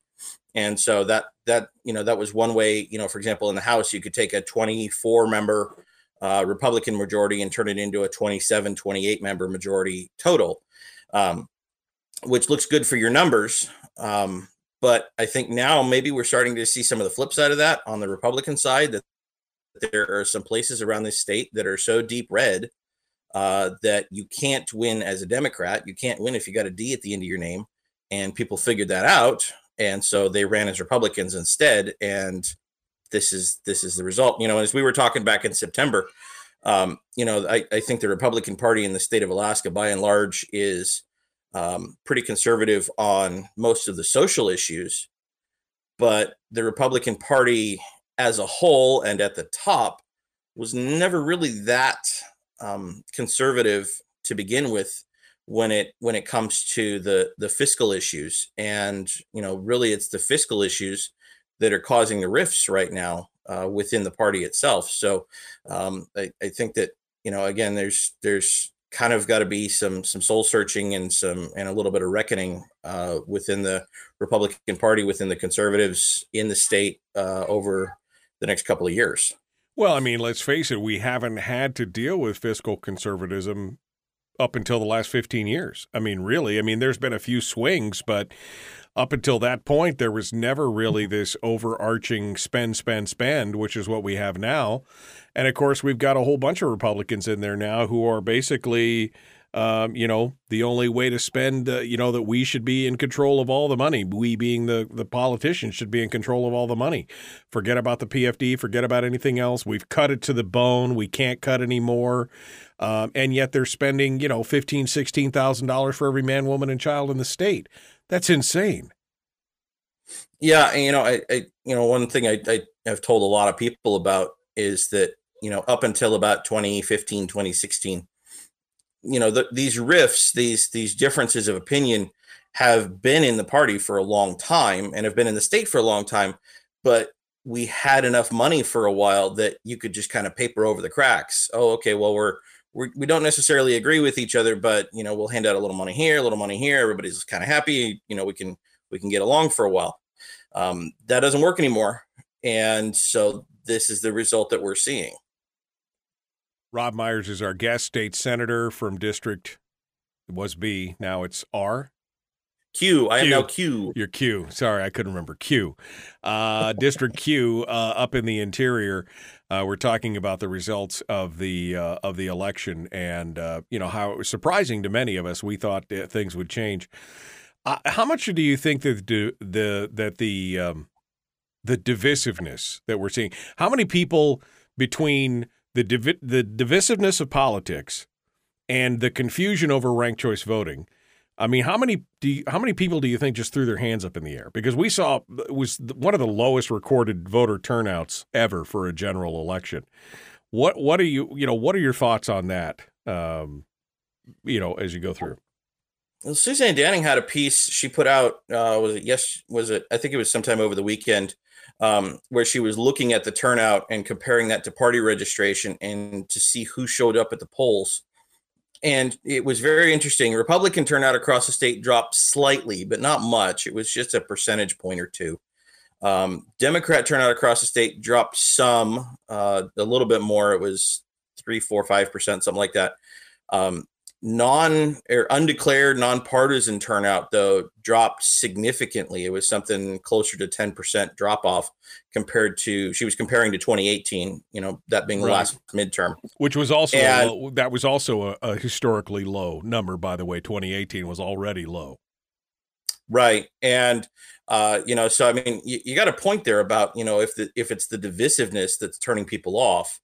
And so that that you know that was one way you know for example in the house you could take a 24 member uh, republican majority and turn it into a 27 28 member majority total um, which looks good for your numbers um, but i think now maybe we're starting to see some of the flip side of that on the republican side that there are some places around this state that are so deep red uh, that you can't win as a democrat you can't win if you got a d at the end of your name and people figured that out and so they ran as Republicans instead. And this is this is the result. You know, as we were talking back in September, um, you know, I, I, think the Republican Party in the state of Alaska, by and large, is um, pretty conservative on most of the social issues, but the Republican Party as a whole and at the top was never really that um, conservative to begin with when it when it comes to the the fiscal issues. And you know really it's the fiscal issues that are causing the rifts right now uh, within the party itself. So um, I, I think that you know again there's there's kind of got to be some some soul searching and some and a little bit of reckoning uh, within the Republican Party, within the conservatives in the state uh, over the next couple of years. Well, I mean, let's face it, we haven't had to deal with fiscal conservatism up until the last 15 years. I mean, really, I mean, there's been a few swings, but up until that point, there was never really this overarching spend, spend, spend, which is what we have now. And of course, we've got a whole bunch of Republicans in there now who are basically um, you know, the only way to spend, uh, you know, that we should be in control of all the money. We being the the politicians should be in control of all the money. Forget about the PFD. Forget about anything else. We've cut it to the bone. We can't cut anymore. Um, and yet they're spending, you know, fifteen, sixteen thousand dollars for every man, woman, and child in the state. That's insane. Yeah, you know, I, I, you know, one thing I, I have told a lot of people about is that you know up until about 2015 2016 you know the, these rifts these these differences of opinion have been in the party for a long time and have been in the state for a long time but we had enough money for a while that you could just kind of paper over the cracks oh okay well we're, we're we don't necessarily agree with each other but you know we'll hand out a little money here a little money here everybody's kind of happy you know we can we can get along for a while um, that doesn't work anymore and so this is the result that we're seeing Robb Myers is our guest, state senator from District. It was B, now it's R. Q. I am Q. now Q. Your Q. Sorry, I couldn't remember Q. Uh, District Q uh, up in the interior. Uh, we're talking about the results of the uh, of the election, and uh, you know how it was surprising to many of us. We thought things would change. Uh, how much do you think that the, the that the um, the divisiveness that we're seeing? How many people between the divi- the divisiveness of politics and the confusion over ranked choice voting? I mean, how many do you, how many people do you think just threw their hands up in the air? Because we saw it was one of the lowest recorded voter turnouts ever for a general election. What what are you you know what are your thoughts on that? Um, you know, as you go through. Well, Suzanne Downing had a piece she put out. Uh, was it yes? Was it? I think it was sometime over the weekend, um, where she was looking at the turnout and comparing that to party registration and to see who showed up at the polls. And it was very interesting. Republican turnout across the state dropped slightly, but not much. It was just a percentage point or two. Um, Democrat turnout across the state dropped some, uh, a little bit more. It was three, four, five percent, something like that. Um, non or undeclared nonpartisan turnout though dropped significantly it was something closer to 10% drop off compared to she was comparing to 2018 you know that being the Right. last midterm Which was also And- low, that was also a, a historically low number, by the way. 2018 was already low. right and uh you know so i mean you, you got a point there about you know if the if it's the divisiveness that's turning people off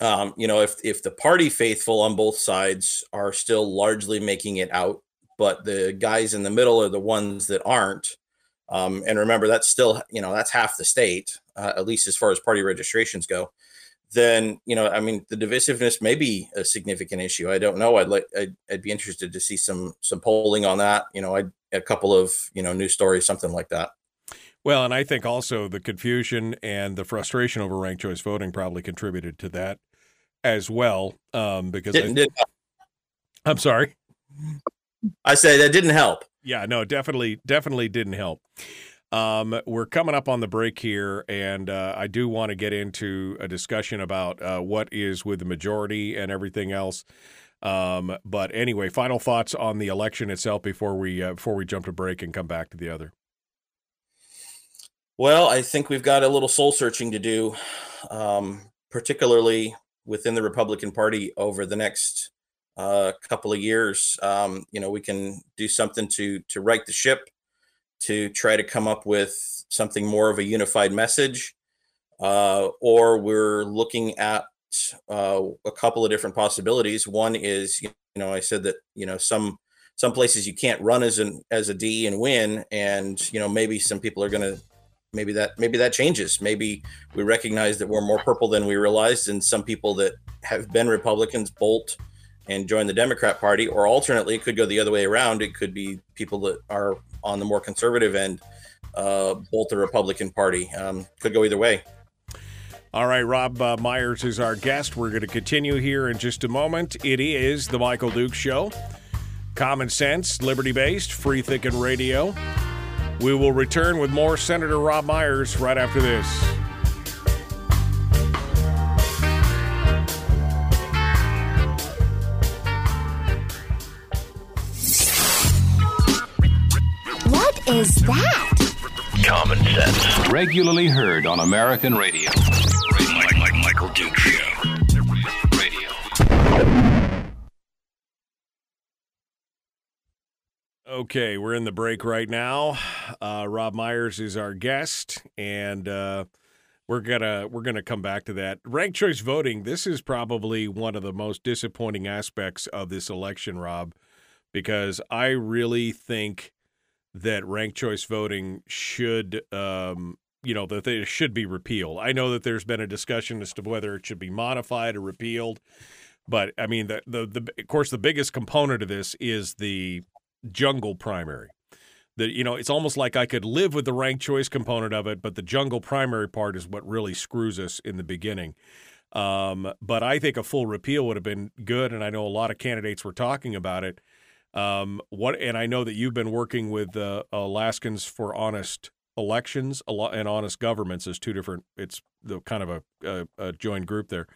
um you know if if the party faithful on both sides are still largely making it out but the guys in the middle are the ones that aren't um and remember that's still you know that's half the state uh, at least as far as party registrations go then you know i mean the divisiveness may be a significant issue. I don't know. I'd like i'd, I'd be interested to see some some polling on that. You know i a couple of you know news stories something like that Well, and I think also the confusion and the frustration over ranked choice voting probably contributed to that as well. Um, because I, didn't, didn't I'm sorry. i say that didn't help Yeah, no, definitely, definitely didn't help. Um, we're coming up on the break here, and uh, I do want to get into a discussion about uh, what is with the majority and everything else. Um, but anyway, final thoughts on the election itself before we uh, before we jump to break and come back to the other. Well, I think we've got a little soul searching to do, um, particularly within the Republican Party over the next uh, couple of years. Um, you know, we can do something to to right the ship, to try to come up with something more of a unified message, uh, or we're looking at uh, a couple of different possibilities. One is, you know, I said that you know some some places you can't run as an as a D and win, and you know maybe some people are going to maybe that maybe that changes. Maybe we recognize that we're more purple than we realized, and some people that have been Republicans bolt and join the Democrat Party, or alternately, it could go the other way around. It could be people that are on the more conservative end uh, bolt the Republican Party. Um, could go either way. All right, Robb uh, Myers is our guest. We're going to continue here in just a moment. It is the Michael Duke Show. Common sense, liberty based, free thinking radio. We will return with more Senator Robb Myers right after this. What is that? Common sense. Regularly heard on American radio. Mike, Mike, Michael Duke Show. Radio. Okay, we're in the break right now. Uh, Robb Myers is our guest, and uh, we're gonna we're gonna come back to that. Ranked choice voting. This is probably one of the most disappointing aspects of this election, Robb, because I really think that ranked choice voting should, um, you know, that it should be repealed. I know that there's been a discussion as to whether it should be modified or repealed, but I mean, the the, the of course the biggest component of this is the jungle primary. That you know, it's almost like I could live with the ranked choice component of it, but the jungle primary part is what really screws us in the beginning. Um, but I think a full repeal would have been good, and I know a lot of candidates were talking about it. Um, what and I know that you've been working with uh, Alaskans for honest elections and honest governments as two different. It's the kind of a, a, a joined group there.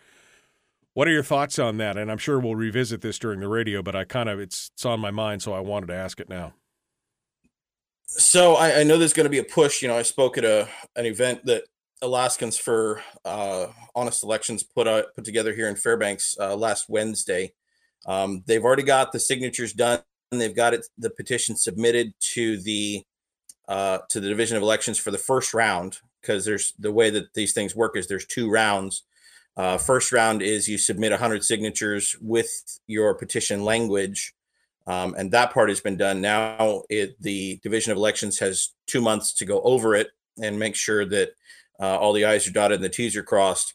What are your thoughts on that? And I'm sure we'll revisit this during the radio, but I kind of it's it's on my mind, so I wanted to ask it now. So I, I know there's going to be a push. You know, I spoke at a an event that Alaskans for uh, Honest Elections put out, put together here in Fairbanks uh, last Wednesday. Um, they've already got the signatures done. They've got it the petition submitted to the uh, to the Division of Elections for the first round because there's the way that these things work is there's two rounds. Uh, first round is you submit 100 signatures with your petition language, um, and that part has been done. Now it, the Division of Elections has two months to go over it and make sure that uh, all the I's are dotted and the T's are crossed.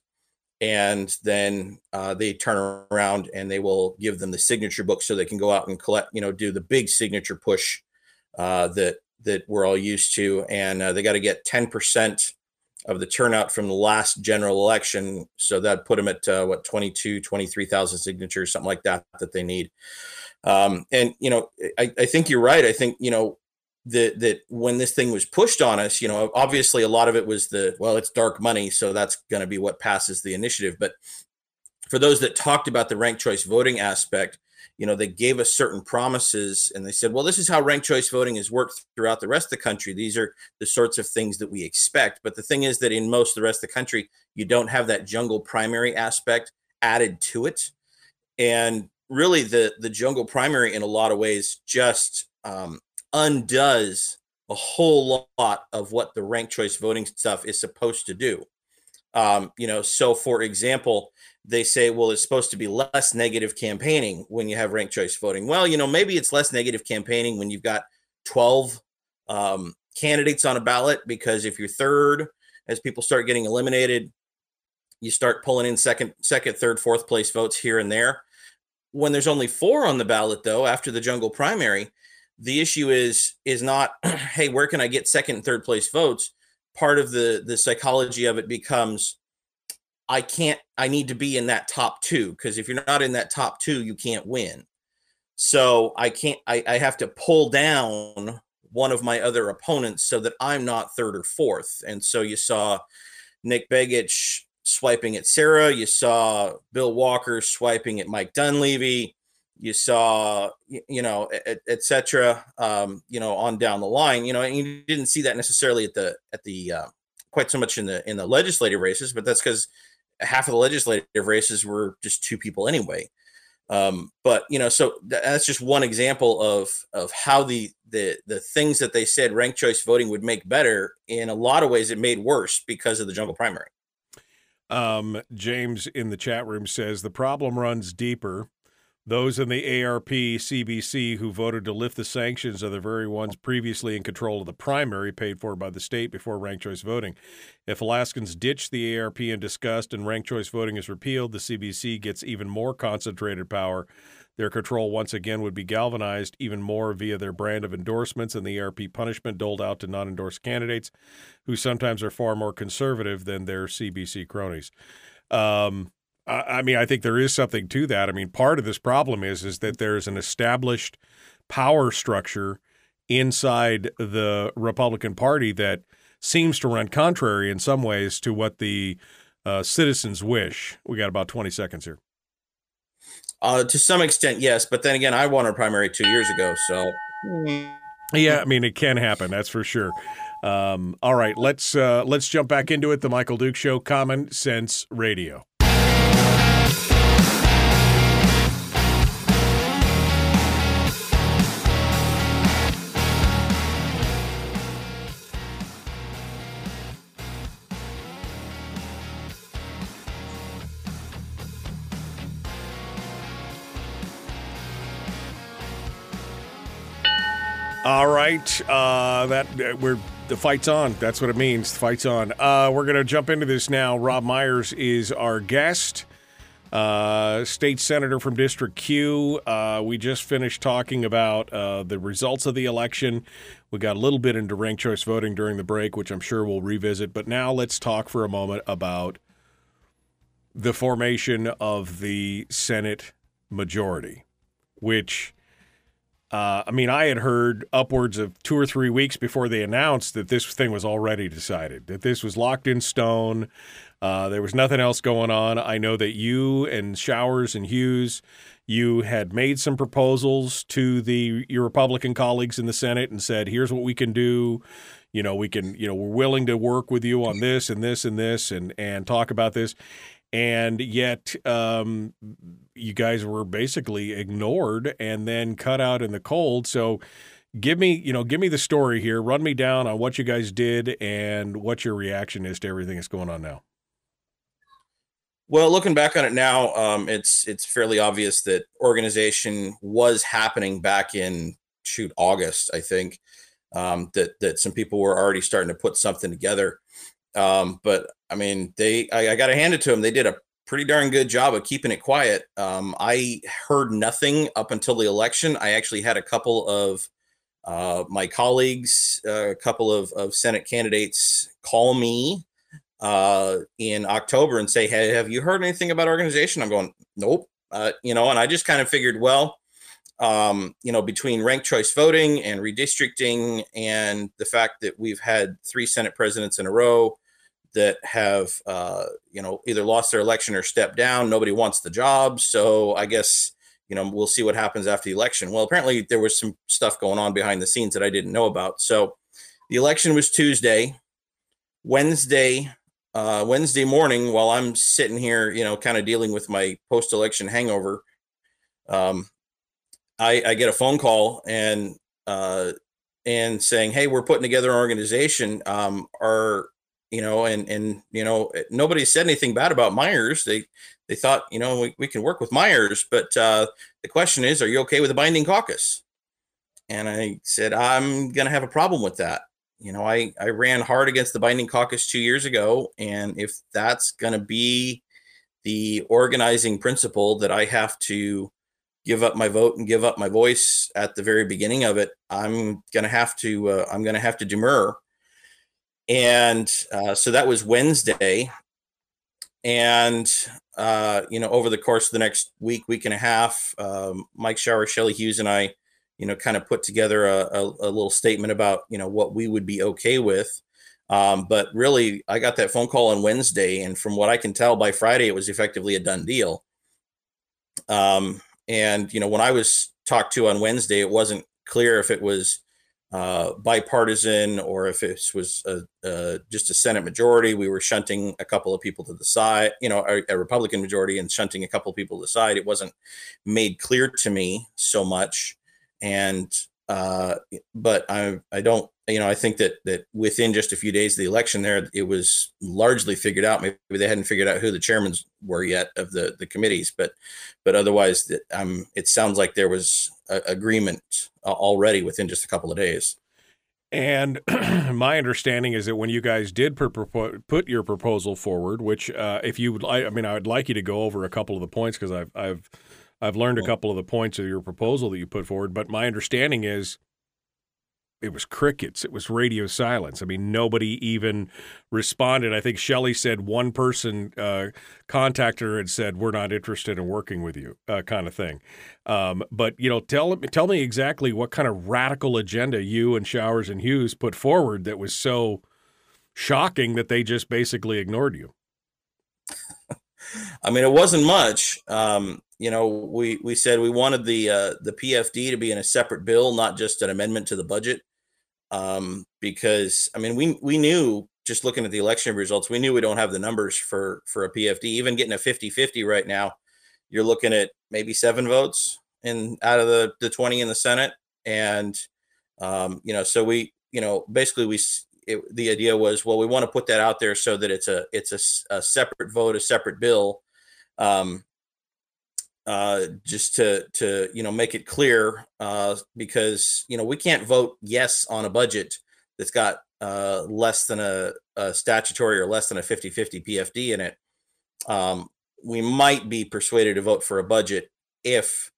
And then uh, they turn around and they will give them the signature book so they can go out and collect, you know, do the big signature push uh, that that we're all used to. And uh, they got to get 10% of the turnout from the last general election. So that put them at uh, what 22, 23,000 signatures, something like that, that they need. Um, and, you know, I, I think you're right. I think, you know, that that when this thing was pushed on us, you know, obviously a lot of it was the well, it's dark money, so that's going to be what passes the initiative. But for those that talked about the ranked choice voting aspect, you know, they gave us certain promises and they said, well, this is how ranked choice voting has worked throughout the rest of the country. These are the sorts of things that we expect. But the thing is that in most of the rest of the country, you don't have that jungle primary aspect added to it. And really the the jungle primary in a lot of ways just um, undoes a whole lot of what the ranked choice voting stuff is supposed to do. Um, you know, so for example, they say, well, it's supposed to be less negative campaigning when you have ranked choice voting. Well, you know, maybe it's less negative campaigning when you've got 12 um, candidates on a ballot, because if you're third, as people start getting eliminated, you start pulling in second, second, third, fourth place votes here and there. When there's only four on the ballot, though, after the jungle primary, the issue is is not hey where can i get second and third place votes part of the the psychology of it becomes i can't i need to be in that top two because if you're not in that top two you can't win. So i can't I, I have to pull down one of my other opponents so that i'm not third or fourth. And so you saw nick begich swiping at sarah you saw bill walker swiping at mike dunleavy you saw you know etc et um, you know on down the line you know and you didn't see that necessarily at the at the uh, quite so much in the in the legislative races but that's because half of the legislative races were just two people anyway. Um, but you know so that's just one example of of how the the the things that they said ranked choice voting would make better. In a lot of ways it made worse because of the jungle primary. Um, james in the chat room says the problem runs deeper those in the ARP CBC who voted to lift the sanctions are the very ones previously in control of the primary paid for by the state before ranked choice voting. If Alaskans ditch the ARP in disgust and ranked choice voting is repealed, the CBC gets even more concentrated power. Their control once again would be galvanized even more via their brand of endorsements and the ARP punishment doled out to non endorsed candidates who sometimes are far more conservative than their CBC cronies. Um, I mean, I think there is something to that. I mean, part of this problem is is that there's an established power structure inside the Republican Party that seems to run contrary in some ways to what the uh, citizens wish. We got about 20 seconds here. Uh, to some extent, yes, but then again, I won a primary two years ago, so. Yeah, I mean, it can happen. That's for sure. Um, all right, let's uh, let's jump back into it. The Michael Duke Show, Common Sense Radio. All right, uh, that uh, we're the fight's on. That's what it means. The fight's on. Uh, we're gonna jump into this now. Robb Myers is our guest, uh, state senator from District Q. Uh, we just finished talking about uh, the results of the election. We got a little bit into ranked choice voting during the break, which I'm sure we'll revisit. But now let's talk for a moment about the formation of the Senate majority, which uh, I mean, I had heard upwards of two or three weeks before they announced that this thing was already decided, that this was locked in stone. Uh, there was nothing else going on. I know that you and Showers and Hughes, you had made some proposals to the your Republican colleagues in the Senate and said, "Here's what we can do." You know, we can. You know, we're willing to work with you on this and this and this and and talk about this. And yet, um, you guys were basically ignored and then cut out in the cold. So, give me, you know, give me the story here. Run me down on what you guys did and what your reaction is to everything that's going on now. Well, looking back on it now, um, it's it's fairly obvious that organization was happening back in shoot August, I think. Um, that that some people were already starting to put something together. Um, but I mean, they I, I got to hand it to them. They did a pretty darn good job of keeping it quiet. Um, I heard nothing up until the election. I actually had a couple of uh, my colleagues, uh, a couple of, of Senate candidates call me uh, in October and say, "Hey, have you heard anything about organization?" I'm going, "Nope." Uh, you know, and I just kind of figured, well, um, you know, between ranked choice voting and redistricting, and the fact that we've had three Senate presidents in a row that have, uh, you know, either lost their election or stepped down, nobody wants the job. So I guess you know we'll see what happens after the election. Well, apparently there was some stuff going on behind the scenes that I didn't know about. So the election was Tuesday. Wednesday, uh, Wednesday morning while I'm sitting here, you know, kind of dealing with my post election hangover, um, I, I, get a phone call and uh, and saying, "Hey, we're putting together an organization. Um, are you know, and and you know, nobody said anything bad about Myers. They they thought, you know, we, we can work with Myers, but uh, the question is, are you okay with a binding caucus?" And I said, "I'm to have a problem with that." you know, I, I ran hard against the Binding Caucus two years ago. And if that's to be the organizing principle that I have to give up my vote and give up my voice at the very beginning of it, I'm to have to, uh, I'm to have to demur. And uh, so that was Wednesday. And, uh, you know, over the course of the next week, week and a half, um, Mike Shower, Shelley Hughes, and I you know, kind of put together a, a, a little statement about, you know, what we would be okay with. Um, but really, I got that phone call on Wednesday, and from what I can tell, by Friday it was effectively a done deal. Um, and you know, when I was talked to on Wednesday, it wasn't clear if it was uh, bipartisan or if it was a, uh, just a Senate majority. We were shunting a couple of people to the side, you know, a, a Republican majority and shunting a couple of people to the side. It wasn't made clear to me so much and uh, but I I don't you know I think that that within just a few days of the election there it was largely figured out. Maybe they hadn't figured out who the chairmen were yet of the the committees, but but otherwise um it sounds like there was a, agreement already within just a couple of days. And my understanding is that when you guys did put your proposal forward, which uh, if you would, I, I mean, I would like you to go over a couple of the points because I've I've I've learned a couple of the points of your proposal that you put forward, but my understanding is it was crickets. It was radio silence. I mean, nobody even responded. I think Shelley said one person uh, contacted her and said, "We're not interested in working with you," uh, kind of thing. Um, but you know, tell tell me exactly what kind of radical agenda you and Showers and Hughes put forward that was so shocking that they just basically ignored you. I mean, it wasn't much. Um, you know, we we said we wanted the uh, the PFD to be in a separate bill, not just an amendment to the budget. Um, because I mean, we we knew just looking at the election results, we knew we don't have the numbers for for a PFD. Even getting a 50-50 right now, you're looking at maybe seven votes in out of the the 20 in the Senate, and um, you know, so we you know basically we it, the idea was well we want to put that out there so that it's a it's a, a separate vote, a separate bill. Um, uh, just to to you know make it clear uh, because you know we can't vote yes on a budget that's got uh, less than a, a, statutory or less than a 50-50 PFD in it. Um, we might be persuaded to vote for a budget if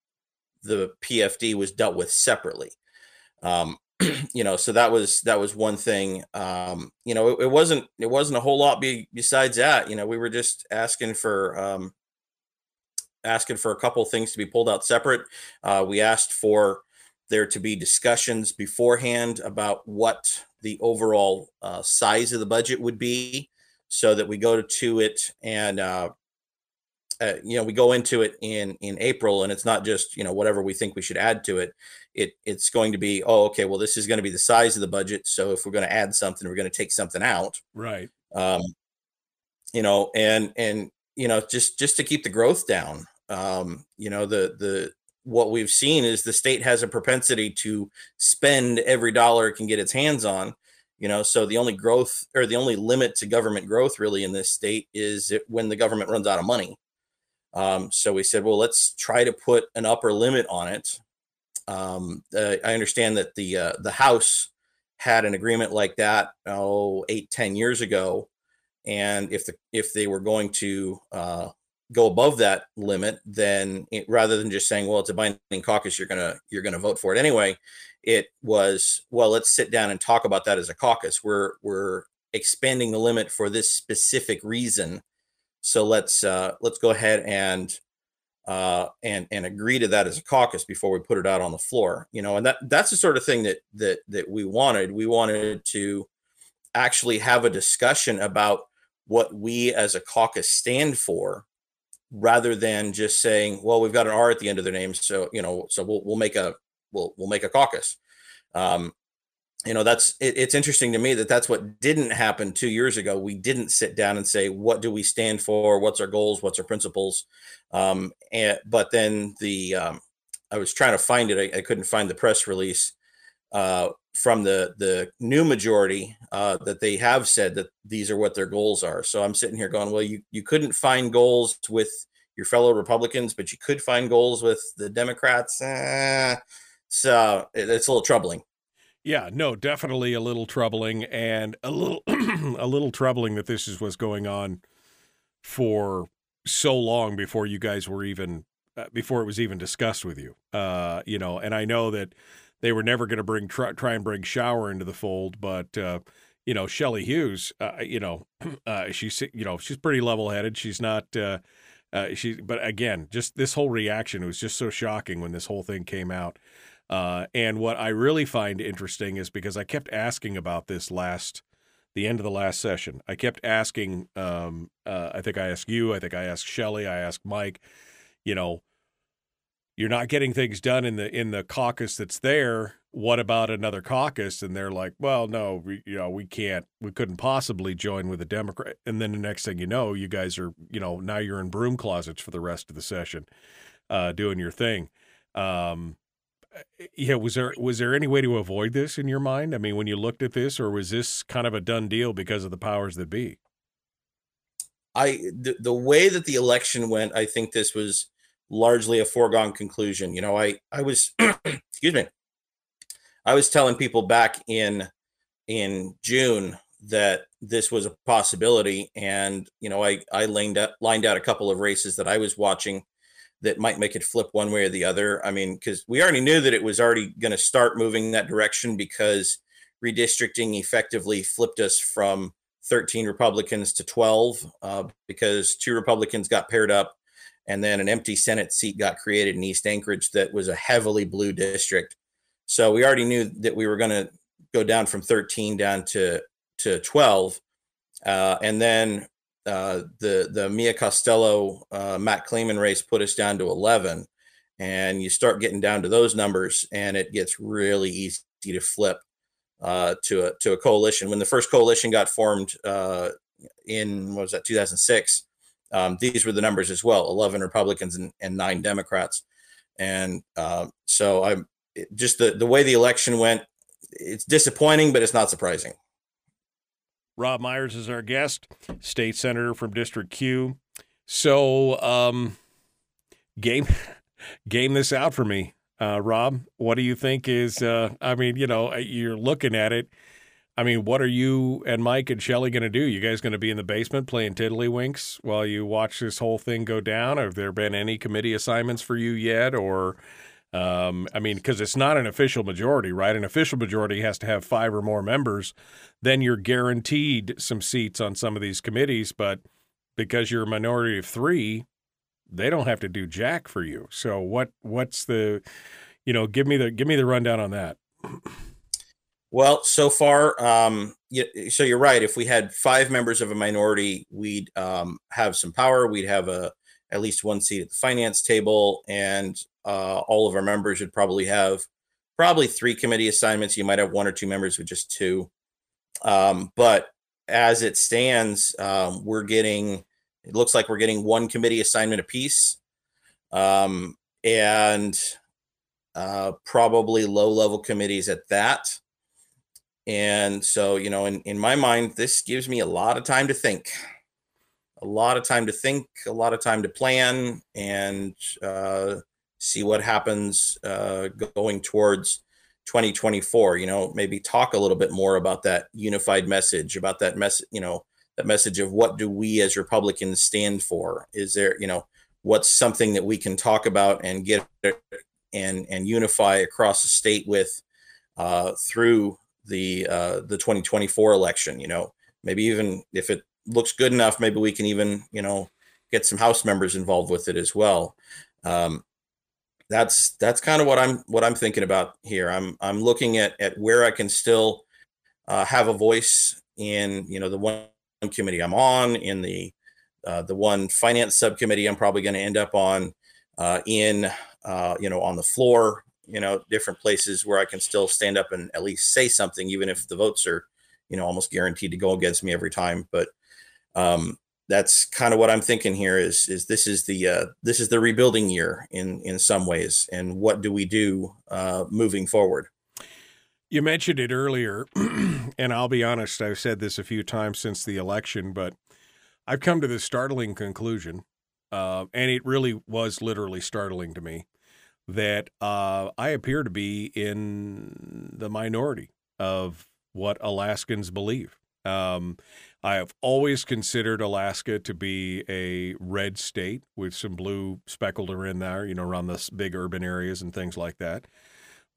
the PFD was dealt with separately. Um, you know, so that was that was one thing. Um, you know, it, it wasn't it wasn't a whole lot be, besides that. You know, we were just asking for um, asking for a couple things to be pulled out separate. Uh, we asked for there to be discussions beforehand about what the overall uh, size of the budget would be so that we go to it and uh, uh, you know we go into it in in April and it's not just you know whatever we think we should add to it. It it's going to be oh okay well this is going to be the size of the budget. So if we're going to add something, we're going to take something out. Right. Um, you know, and and you know just just to keep the growth down. Um, you know the the what we've seen is the state has a propensity to spend every dollar it can get its hands on you know so the only growth or the only limit to government growth really in this state is when the government runs out of money. Um, so we said well let's try to put an upper limit on it. Um, uh, i understand that the uh, the house had an agreement like that oh eight ten years ago and if the if they were going to uh, go above that limit, then it, rather than just saying, "Well, it's a binding caucus, you're gonna you're gonna vote for it anyway," it was, "Well, let's sit down and talk about that as a caucus. We're we're expanding the limit for this specific reason, so let's uh, let's go ahead and." Uh, and and agree to that as a caucus before we put it out on the floor, you know, and that that's the sort of thing that that that we wanted. We wanted to actually have a discussion about what we as a caucus stand for rather than just saying, well, we've got an R at the end of their name, so you know, so we'll we'll make a we'll we'll make a caucus. Um, you know, that's it, it's interesting to me that that's what didn't happen two years ago. We didn't sit down and say, what do we stand for? What's our goals? What's our principles? Um, and but then the um, I was trying to find it. I, I couldn't find the press release uh, from the the new majority uh, that they have said that these are what their goals are. So I'm sitting here going, well, you you couldn't find goals with your fellow Republicans, but you could find goals with the Democrats. Eh, so it's a little troubling. Yeah, no, definitely a little troubling, and a little a little troubling that this is what's going on for so long before you guys were even uh, before it was even discussed with you. Uh, you know, and I know that they were never going to bring try, try, and bring Shower into the fold, but uh, you know Shelley Hughes, uh, you know, uh, she's you know she's pretty level headed. She's not. Uh, uh, she, but again, just this whole reaction was just so shocking when this whole thing came out. Uh, and what I really find interesting is because I kept asking about this last, the end of the last session. I kept asking. Um, I think I asked you. I think I asked Shelley. I asked Mike. You know, you're not getting things done in the in the caucus that's there. What about another caucus? And they're like well no we, you know we can't we couldn't possibly join with a democrat. And then the next thing you know you guys are you know now you're in broom closets for the rest of the session uh, doing your thing. Um, yeah was there was there any way to avoid this in your mind? I mean when you looked at this or was this kind of a done deal because of the powers that be? I the, the way that the election went i think this was largely a foregone conclusion. You know, I I was excuse me, I was telling people back in in June that this was a possibility, and you know, I I lined up lined out a couple of races that I was watching that might make it flip one way or the other. I mean, because we already knew that it was already going to start moving that direction because redistricting effectively flipped us from 13 Republicans to 12 uh, because two Republicans got paired up and then an empty Senate seat got created in East Anchorage that was a heavily blue district. So we already knew that we were going to go down from 13 down to to 12, uh, and then uh, the the Mia Costello uh, Matt Claman race put us down to 11, and you start getting down to those numbers, and it gets really easy to flip uh, to a to a coalition. When the first coalition got formed uh, in what was that 2006 um, these were the numbers as well 11 republicans and, and nine democrats. And uh, so i'm just the, the way the election went it's disappointing but it's not surprising. Robb myers is our guest state senator from district q. So um, game game this out for me. Uh, robb what do you think is uh, i mean you know you're looking at it I mean, what are you and Mike and Shelly going to do? You guys going to be in the basement playing tiddlywinks while you watch this whole thing go down? Have there been any committee assignments for you yet? Or, um, I mean, because it's not an official majority, right? An official majority has to have five or more members. Then you're guaranteed some seats on some of these committees. But because you're a minority of three, they don't have to do jack for you. So what? What's the, you know, give me the give me the rundown on that. Well, so far, um, so you're right. If we had five members of a minority, we'd um, have some power. We'd have a at least one seat at the finance table, and uh, all of our members would probably have probably three committee assignments. You might have one or two members with just two. Um, but as it stands, um, we're getting. It looks like we're getting one committee assignment apiece, um, and uh, probably low level committees at that. And so, you know, in, in my mind, this gives me a lot of time to think, a lot of time to think, a lot of time to plan and uh, see what happens uh, going towards 2024. You know, maybe talk a little bit more about that unified message, about that message, you know, that message of what do we as Republicans stand for? Is there, you know, what's something that we can talk about and get and and unify across the state with uh, through the uh, the 2024 election. You know, maybe even if it looks good enough, maybe we can even you know get some House members involved with it as well. Um, that's that's kind of what I'm what I'm thinking about here. I'm I'm looking at at where I can still uh, have a voice in you know the one committee I'm on, in the uh, the one finance subcommittee I'm probably going to end up on, uh, in uh, you know on the floor you know different places where i can still stand up and at least say something even if the votes are you know almost guaranteed to go against me every time. But um that's kind of what i'm thinking here is is this is the uh this is the rebuilding year in in some ways. And what do we do uh moving forward? You mentioned it earlier and i'll be honest i've said this a few times since the election but i've come to this startling conclusion uh, and it really was literally startling to me that uh, I appear to be in the minority of what Alaskans believe. Um, I have always considered Alaska to be a red state with some blue speckled in there, you know, around the big urban areas and things like that.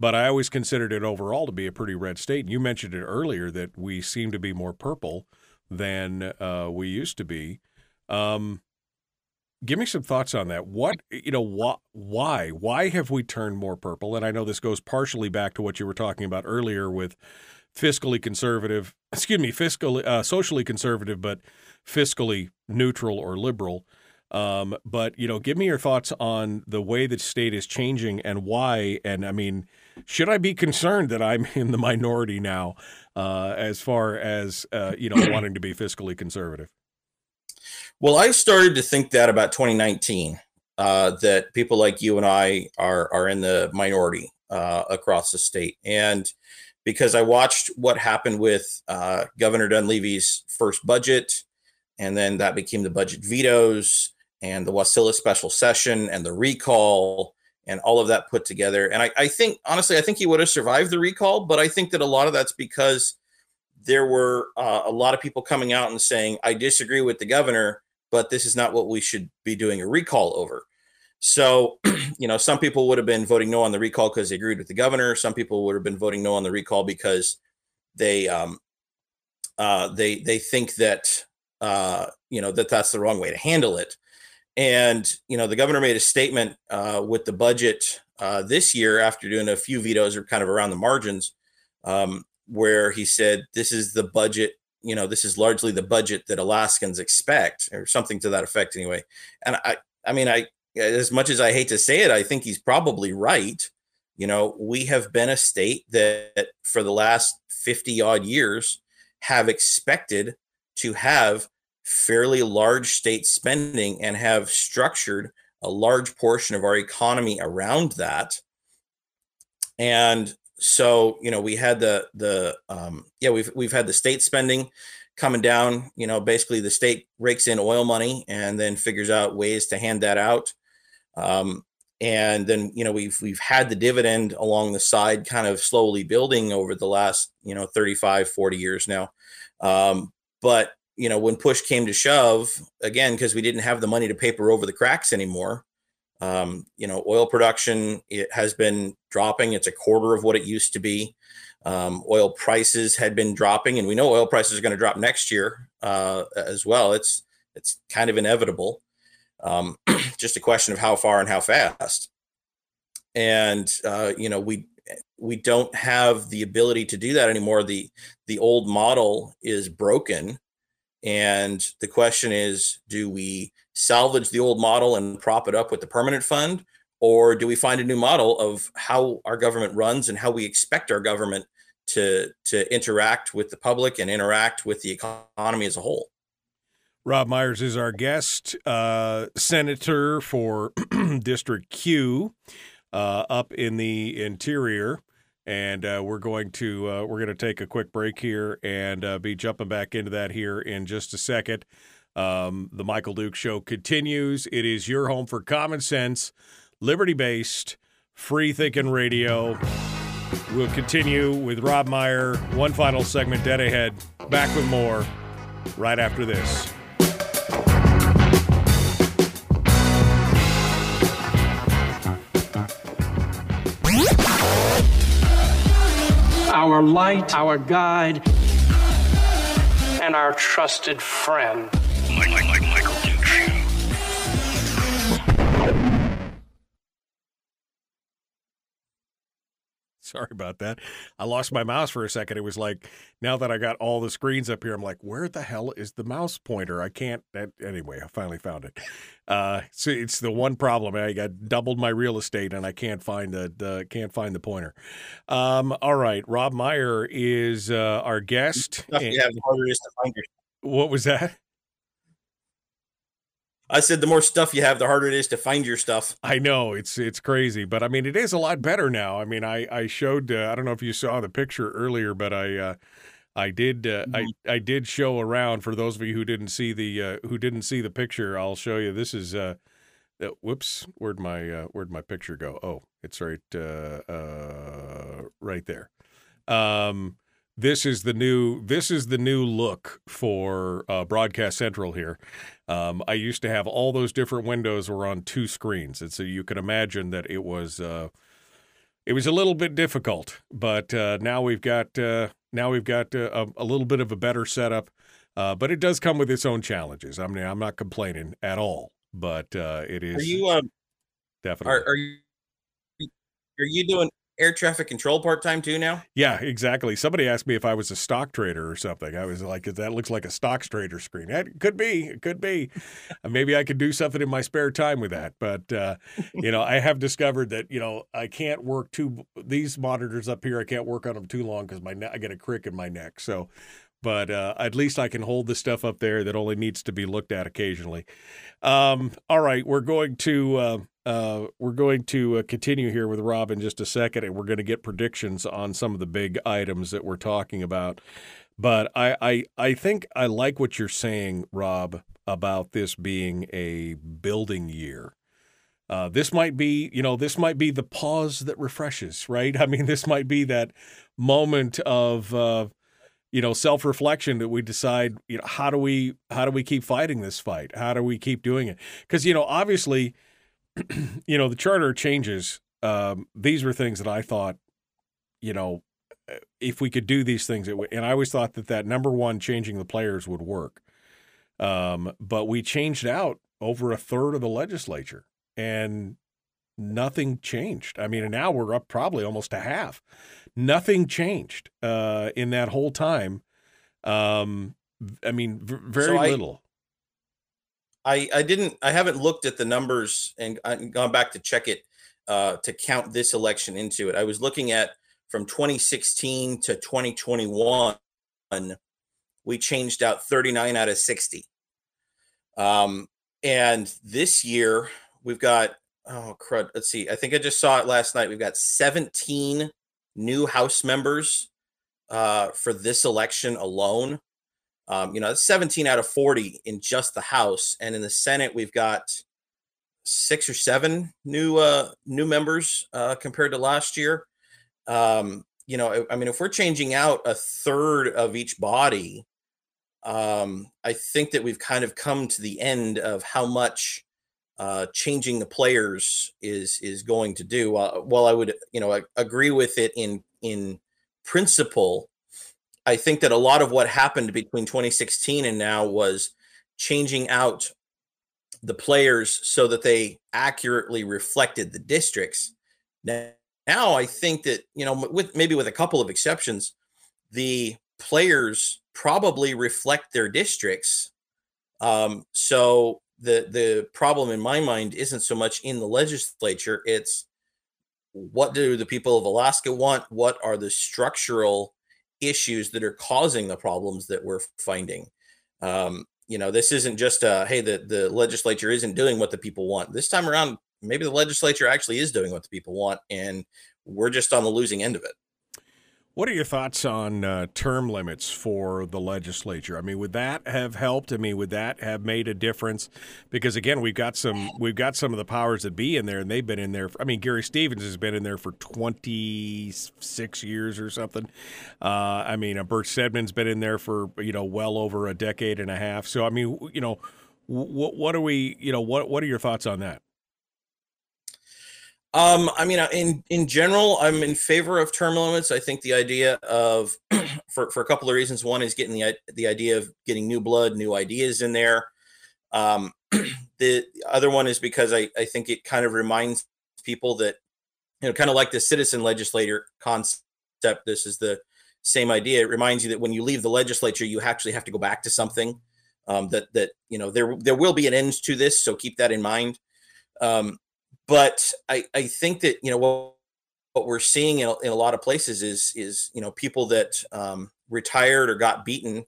But I always considered it overall to be a pretty red state. And you mentioned it earlier that we seem to be more purple than uh, we used to be. Um, Give me some thoughts on that. What you know, wh- why why have we turned more purple? And I know this goes partially back to what you were talking about earlier with fiscally conservative, excuse me, fiscally uh, socially conservative, but fiscally neutral or liberal. Um, but you know, give me your thoughts on the way the state is changing and why. And I mean, should I be concerned that I'm in the minority now, uh, as far as uh, you know, wanting to be fiscally conservative? Well, I started to think that about 2019, uh, that people like you and I are are in the minority uh, across the state, and because I watched what happened with uh, Governor Dunleavy's first budget, and then that became the budget vetoes and the Wasilla special session and the recall and all of that put together. And I, I think honestly, I think he would have survived the recall, but I think that a lot of that's because there were uh, a lot of people coming out and saying, I disagree with the governor, but this is not what we should be doing a recall over. So, you know, some people would have been voting no on the recall because they agreed with the governor. Some people would have been voting no on the recall because they um, uh, they they think that uh, you know that that's the wrong way to handle it. And you know, the governor made a statement uh, with the budget uh, this year after doing a few vetoes or kind of around the margins, um, where he said this is the budget you know this is largely the budget that Alaskans expect or something to that effect anyway. And I I mean I as much as I hate to say it, I think he's probably right. You know, we have been a state that for the last 50 odd years have expected to have fairly large state spending and have structured a large portion of our economy around that. And so you know we had the the um, yeah we've we've had the state spending coming down you know basically the state rakes in oil money and then figures out ways to hand that out. Um, and then you know we've we've had the dividend along the side kind of slowly building over the last you know 35 40 years now. Um, but you know when push came to shove again because we didn't have the money to paper over the cracks anymore um, you know, oil production it has been dropping. It's a quarter of what it used to be. Um, oil prices had been dropping, and we know oil prices are going to drop next year uh, as well. It's it's kind of inevitable. Um, just a question of how far and how fast. And uh, you know, we we don't have the ability to do that anymore. The the old model is broken. And the question is, do we salvage the old model and prop it up with the permanent fund? Or do we find a new model of how our government runs and how we expect our government to to interact with the public and interact with the economy as a whole? Robb Myers is our guest, uh, senator for District Q, uh, up in the interior, and uh, we're going to uh, we're going to take a quick break here and uh, be jumping back into that here in just a second. Um, the Michael Duke Show continues. It is your home for common sense, liberty based, free thinking radio. We'll continue with Robb Meyer. One final segment dead ahead. Back with more right after this. Our light, our guide, and our trusted friend. Sorry about that. I lost my mouse for a second. It was like now that I got all the screens up here, I'm like, where the hell is the mouse pointer? I can't. That, anyway, I finally found it. Uh, so it's the one problem. I got doubled my real estate, and I can't find the, the can't find the pointer. Um, all right, Robb Meyer is uh, our guest. Stuff you have, the harder it is to find. What was that? I said the more stuff you have, the harder it is to find your stuff. I know it's it's crazy, but I mean it is a lot better now. I mean I I showed uh, I don't know if you saw the picture earlier, but I uh, I did uh, I I did show around for those of you who didn't see the uh, who didn't see the picture. I'll show you. This is uh, uh whoops, where'd my uh, where'd my picture go? Oh, it's right uh, uh, right there. Um, this is the new this is the new look for uh, Broadcast Central here. Um, I used to have all those different windows were on two screens, and so you can imagine that it was uh, it was a little bit difficult. But uh, now we've got uh, now we've got uh, a, a little bit of a better setup. Uh, but it does come with its own challenges. I mean, I'm not complaining at all, but uh, it is Are you um definitely. are, are you are you doing air traffic control part time too now? Yeah, exactly. Somebody asked me if I was a stock trader or something. I was like, that looks like a stocks trader screen. It could be. It could be. Uh, Maybe I could do something in my spare time with that. But, uh, you know, I have discovered that, you know, I can't work too, these monitors up here, I can't work on them too long because my ne- I get a crick in my neck. So, but uh, at least I can hold the stuff up there that only needs to be looked at occasionally. Um, all right, we're going to uh, uh, we're going to uh, continue here with Robb in just a second, and we're going to get predictions on some of the big items that we're talking about. But I, I I think I like what you're saying, Robb, about this being a building year. Uh, this might be, you know, this might be the pause that refreshes, right? I mean, this might be that moment of, uh, you know, self-reflection that we decide, you know, how do we, how do we keep fighting this fight? How do we keep doing it? Because you know, obviously, you know, the charter changes. Um, these were things that I thought, you know, if we could do these things, it would. And I always thought that that number one, changing the players would work. Um, but we changed out over a third of the legislature, and nothing changed. I mean, and now we're up probably almost to half. Nothing changed uh, in that whole time. Um, I mean, v- very So I- little. I, I didn't I haven't looked at the numbers and gone back to check it uh, to count this election into it. I was looking at from 2016 to 2021, we changed out 39 out of 60. Um, and this year we've got oh crud. Let's see. I think I just saw it last night. We've got 17 new House members uh, for this election alone. Um, you know, that's 17 out of 40 in just the House, and in the Senate, we've got six or seven new uh, new members uh, compared to last year. Um, you know, I, mean, if we're changing out a third of each body, um, I think that we've kind of come to the end of how much uh, changing the players is is going to do. Uh, while I would, you know, I agree with it in in principle, I think that a lot of what happened between 2016 and now was changing out the players so that they accurately reflected the districts. Now, Now I think that you know, with maybe with a couple of exceptions, the players probably reflect their districts. Um, so the the problem in my mind isn't so much in the legislature; it's what do the people of Alaska want? What are the structural issues that are causing the problems that we're finding? Um, you know, this isn't just a hey, the the legislature isn't doing what the people want. This time around, maybe the legislature actually is doing what the people want, and we're just on the losing end of it. What are your thoughts on uh, term limits for the legislature? I mean, would that have helped? I mean, would that have made a difference? Because again, we've got some we've got some of the powers that be in there, and they've been in there. I mean, Gary Stevens has been in there for twenty six years or something. Uh, I mean, uh, Bert Stedman's been in there for you know well over a decade and a half. So, I mean, you know, what what are we? You know, what what are your thoughts on that? Um, I mean, in in general, I'm in favor of term limits. I think the idea of, for for a couple of reasons. One is getting the the idea of getting new blood, new ideas in there. Um, the other one is because I I think it kind of reminds people that, you know, kind of like the citizen legislator concept. This is the same idea. It reminds you that when you leave the legislature, you actually have to go back to something. Um, that that you know there there will be an end to this, so keep that in mind. Um, but I, I think that you know what, what we're seeing in, in a lot of places is is you know people that um, retired or got beaten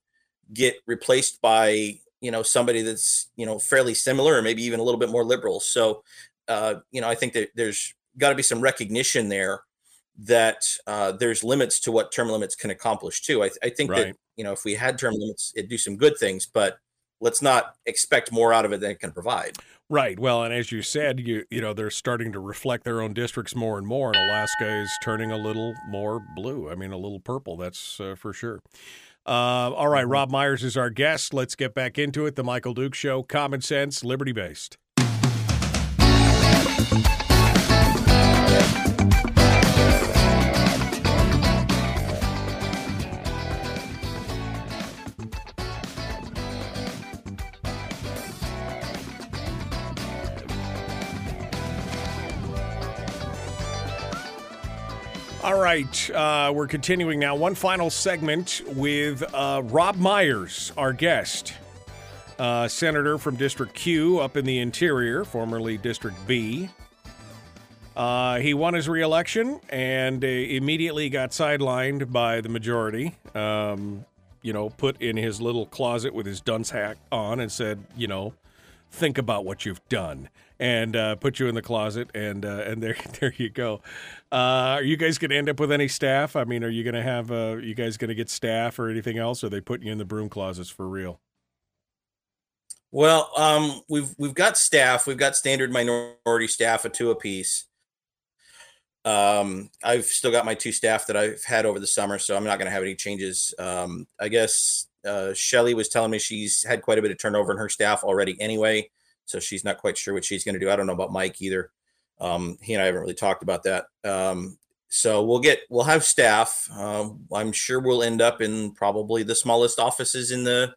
get replaced by you know somebody that's you know fairly similar or maybe even a little bit more liberal. So uh, you know I think that there's got to be some recognition there that uh, there's limits to what term limits can accomplish too. I, th- I think right. that you know if we had term limits, it'd do some good things, but let's not expect more out of it than it can provide. Right. Well, and as you said, you you know they're starting to reflect their own districts more and more, and Alaska is turning a little more blue. I mean, a little purple. That's uh, for sure. Uh, all right, mm-hmm. Robb Myers is our guest. Let's get back into it. The Michael Duke Show, common sense, liberty based. Right, uh, we're continuing now. One final segment with uh, Robb Myers, our guest, uh, senator from District Q up in the interior, formerly District B. Uh, he won his reelection and uh, immediately got sidelined by the majority. Um, you know, put in his little closet with his dunce hat on and said, you know, think about what you've done and uh, put you in the closet, and uh, and there there you go. Uh, are you guys going to end up with any staff? I mean, are you going to have uh, you guys going to get staff or anything else? Or are they putting you in the broom closets for real? Well, um, we've we've got staff. We've got standard minority staff of two apiece. Um, I've still got my two staff that I've had over the summer, so I'm not going to have any changes. Um, I guess uh, Shelley was telling me she's had quite a bit of turnover in her staff already anyway so she's not quite sure what she's going to do. I don't know about Mike either. Um, he and I haven't really talked about that. Um, so we'll get we'll have staff. Um, I'm sure we'll end up in probably the smallest offices in the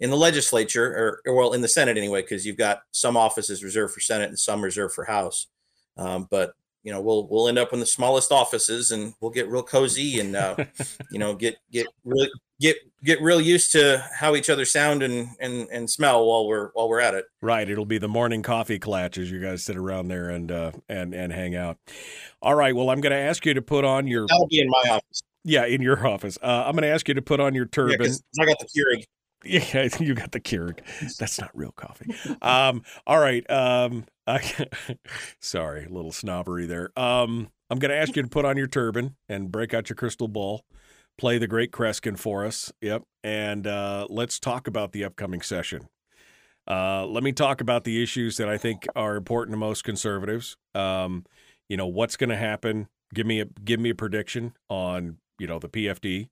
in the legislature, or, or well, in the Senate anyway, because you've got some offices reserved for Senate and some reserved for House. Um, but you know, we'll we'll end up in the smallest offices, and we'll get real cozy, and uh, you know, get get really get get real used to how each other sound and and and smell while we're while we're at it. Right. It'll be the morning coffee clatch as you guys sit around there and uh and and hang out. All right. Well, I'm going to ask you to put on your. That'll be in my office. Yeah, in your office. Uh, I'm going to ask you to put on your turban. Yeah, I got the Keurig. Yeah, you got the Keurig. That's not real coffee. Um, all right. Um, I, sorry, a little snobbery there. Um, I'm going to ask you to put on your turban and break out your crystal ball play the great Kreskin for us. Yep. And uh, let's talk about the upcoming session. Uh, let me talk about the issues that I think are important to most conservatives. Um, you know, what's going to happen? Give me a give me a prediction on you know the PFD.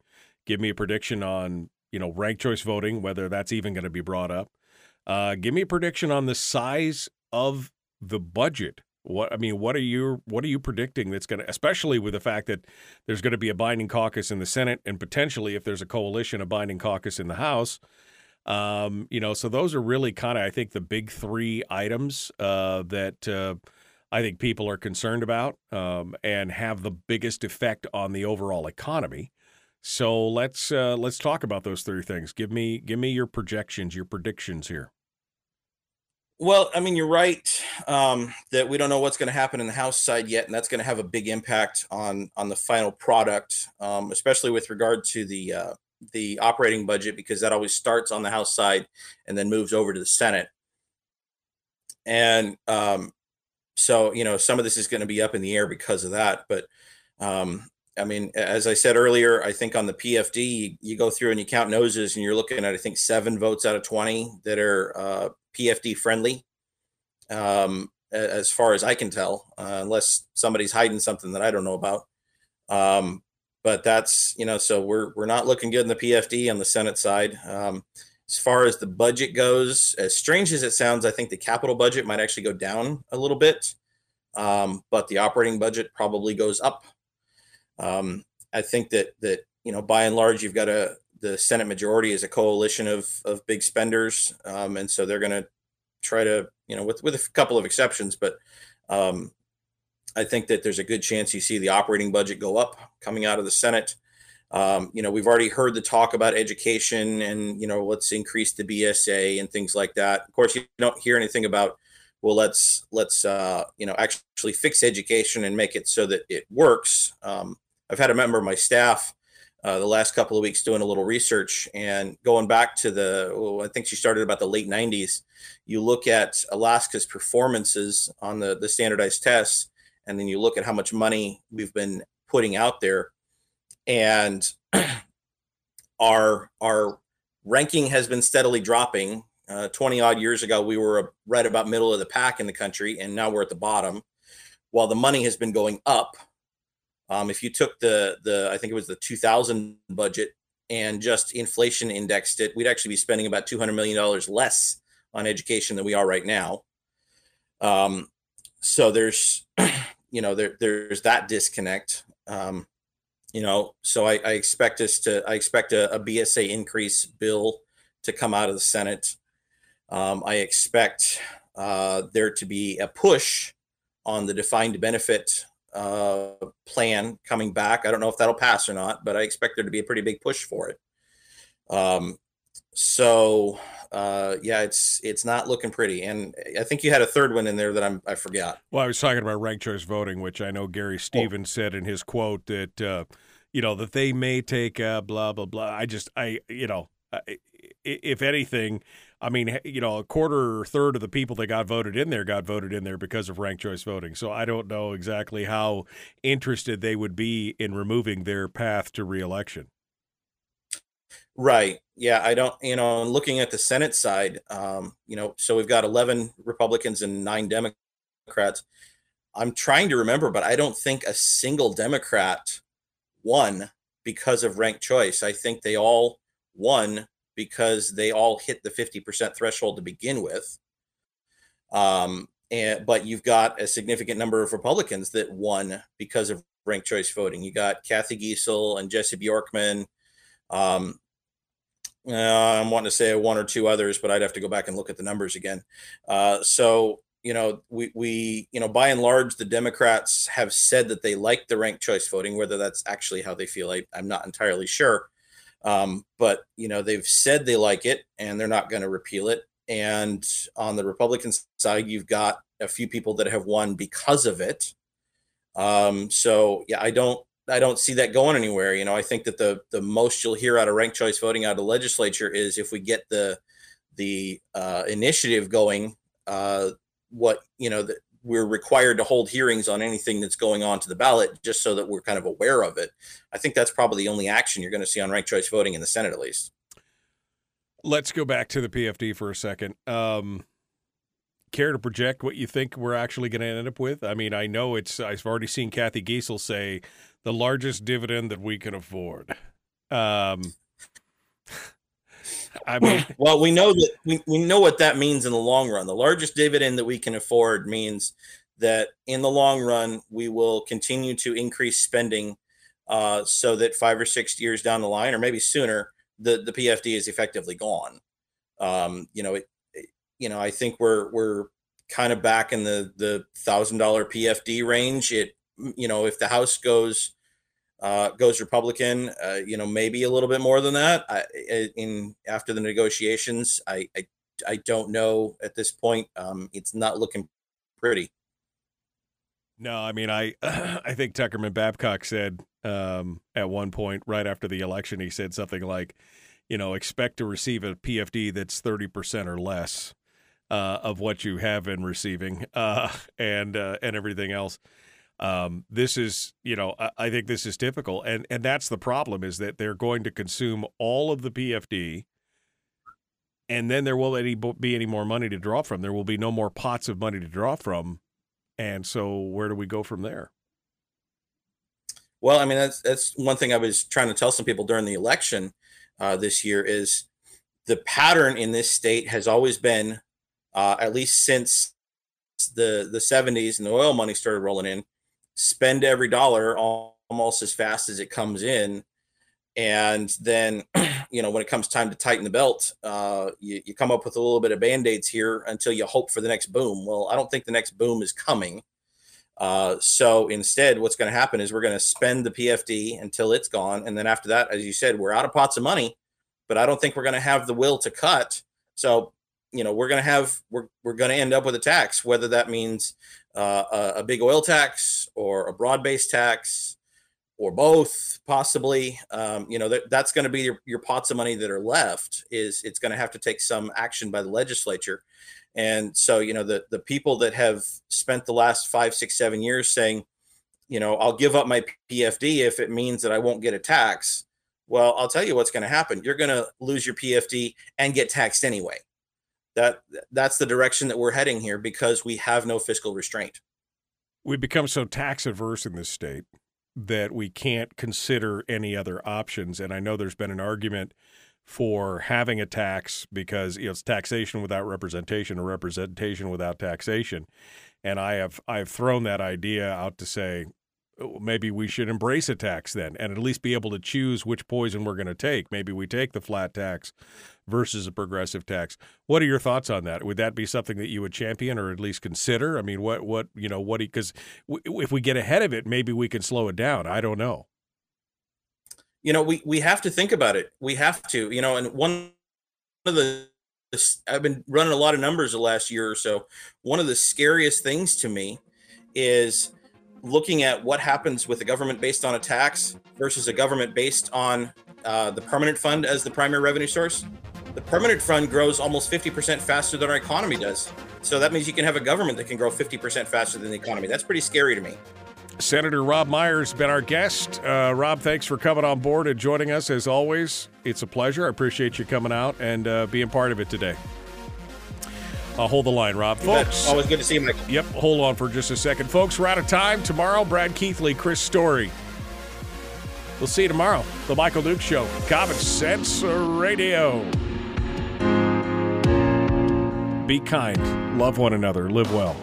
Give me a prediction on you know ranked choice voting, whether that's even going to be brought up. Uh, give me a prediction on the size of the budget what I mean, what are you what are you predicting that's going to, especially with the fact that there's going to be a binding caucus in the Senate and potentially, if there's a coalition, a binding caucus in the House. Um, you know, so those are really kind of, I think, the big three items uh, that uh, I think people are concerned about um, and have the biggest effect on the overall economy. So let's uh, let's talk about those three things. Give me give me your projections, your predictions here. Well, I mean, you're right um, that we don't know what's going to happen in the House side yet, and that's going to have a big impact on on the final product, um, especially with regard to the uh, the operating budget, because that always starts on the House side and then moves over to the Senate. And um, so, you know, some of this is going to be up in the air because of that. But um, I mean, as I said earlier, I think on the PFD, you, you, go through and you count noses, and you're looking at I think seven votes out of twenty that are uh, PFD friendly, um, as far as I can tell, uh, unless somebody's hiding something that I don't know about. Um, but that's you know, so we're we're not looking good in the PFD on the Senate side. Um, as far as the budget goes, as strange as it sounds, I think the capital budget might actually go down a little bit, um, but the operating budget probably goes up. Um, I think that that you know, by and large, you've got a the Senate majority is a coalition of of big spenders, um, and so they're going to try to you know, with with a couple of exceptions, but um, I think that there's a good chance you see the operating budget go up coming out of the Senate. Um, you know, we've already heard the talk about education and, you know, let's increase the BSA and things like that. Of course, you don't hear anything about, well, let's, let's, uh, you know, actually fix education and make it so that it works. Um, I've had a member of my staff uh, the last couple of weeks doing a little research and going back to the, well, I think she started about the late 90s. You look at Alaska's performances on the, the standardized tests, and then you look at how much money we've been putting out there and our our ranking has been steadily dropping. Uh, 20 odd years ago, we were right about middle of the pack in the country, and now we're at the bottom. While the money has been going up, um, if you took the the I think it was the 2000 budget and just inflation indexed it, we'd actually be spending about 200 million dollars less on education than we are right now. Um, so there's you know there there's that disconnect. Um, you know, so I, I expect us to, I expect a, a, BSA increase bill to come out of the Senate. Um, I expect uh, there to be a push on the defined benefit uh, plan coming back. I don't know if that'll pass or not, but I expect there to be a pretty big push for it. Um, so uh, yeah, it's it's not looking pretty. And I think you had a third one in there that I'm I forgot. Well, I was talking about ranked choice voting, which I know Gary Stevens oh. said in his quote that uh, you know that they may take uh, blah blah blah. I just I you know if anything, I mean you know a quarter or third of the people that got voted in there got voted in there because of ranked choice voting. So I don't know exactly how interested they would be in removing their path to reelection. Right. Yeah, I don't, you know, looking at the Senate side, um, you know, so we've got 11 Republicans and nine Democrats. I'm trying to remember, but I don't think a single Democrat won because of ranked choice. I think they all won because they all hit the 50% threshold to begin with. Um, and, but you've got a significant number of Republicans that won because of ranked choice voting. You got Cathy Giessel and Jesse Bjorkman. Um, uh, I'm wanting to say one or two others, but I'd have to go back and look at the numbers again. Uh, so you know, we we you know, by and large, the Democrats have said that they like the ranked choice voting. Whether that's actually how they feel, I, I'm not entirely sure. Um, but you know, they've said they like it, and they're not going to repeal it. And on the Republican side, you've got a few people that have won because of it. Um, so yeah, I don't I don't see that going anywhere. You know, I think that the the most you'll hear out of ranked choice voting out of the legislature is if we get the the uh, initiative going. Uh, what you know that we're required to hold hearings on anything that's going on to the ballot, just so that we're kind of aware of it. I think that's probably the only action you're going to see on ranked choice voting in the Senate, at least. Let's go back to the PFD for a second. Um, care to project what you think we're actually going to end up with? I mean, I know it's. I've already seen Cathy Giessel say the largest dividend that we can afford. Um, I mean, well, we know that we, we know what that means in the long run. The largest dividend that we can afford means that in the long run we will continue to increase spending uh, so that five or six years down the line, or maybe sooner, the the PFD is effectively gone. Um, you know, it, it, you know, I think we're we're kind of back in the the thousand dollar PFD range. It you know if the House goes uh, goes Republican, uh, you know maybe a little bit more than that. I, in after the negotiations, I, I I don't know at this point. Um, it's not looking pretty. No, I mean, I I think Tuckerman Babcock said um, at one point right after the election, he said something like, you know, expect to receive a PFD that's thirty percent or less uh, of what you have been receiving, uh, and uh, and everything else. Um, this is, you know, I, I think this is typical, and and that's the problem is that they're going to consume all of the PFD and then there will any be any more money to draw from. There will be no more pots of money to draw from and so, where do we go from there? Well, I mean, that's that's one thing I was trying to tell some people during the election uh, this year is the pattern in this state has always been, uh, at least since the the 70s and the oil money started rolling in, spend every dollar almost as fast as it comes in, and then you know when it comes time to tighten the belt uh, you, you come up with a little bit of band-aids here until you hope for the next boom. Well i don't think the next boom is coming. Uh, so instead what's going to happen is we're going to spend the pfd until it's gone. And then after that as you said we're out of pots of money but i don't think we're going to have the will to cut. So you know we're going to have we're, we're going to end up with a tax whether that means uh, a, big oil tax or a broad-based tax or both possibly. Um, you know that, that's going to be your, your pots of money that are left is it's going to have to take some action by the legislature. And so you know the the people that have spent the last five six seven years saying you know i'll give up my pfd if it means that i won't get a tax well i'll tell you what's going to happen. You're going to lose your pfd and get taxed anyway that that's the direction that we're heading here because we have no fiscal restraint we become so tax averse in this state that we can't consider any other options. And I know there's been an argument for having a tax because you know, it's taxation without representation or representation without taxation. And I have I've thrown that idea out to say oh, maybe we should embrace a tax then and at least be able to choose which poison we're going to take. Maybe we take the flat tax versus a progressive tax. What are your thoughts on that? Would that be something that you would champion or at least consider? I mean, what what you know what because if we get ahead of it, maybe we can slow it down. I don't know. You know, we we have to think about it. We have to. You know, and one of the I've been running a lot of numbers the last year or so. One of the scariest things to me is looking at what happens with a government based on a tax versus a government based on uh, the permanent fund as the primary revenue source the permanent fund grows almost 50% faster than our economy does. So that means you can have a government that can grow 50% faster than the economy. That's pretty scary to me. Senator Robb Myers been our guest. Uh, Robb, thanks for coming on board and joining us as always. It's a pleasure. I appreciate you coming out and uh, being part of it today. I'll hold the line, Robb. You Folks. Bet. Always good to see you, Mike. Yep, hold on for just a second. Folks, we're out of time. Tomorrow, Brad Keithley, Chris Story. We'll see you tomorrow. The Michael Duke Show, Common Sense Radio. Be kind, love one another, live well.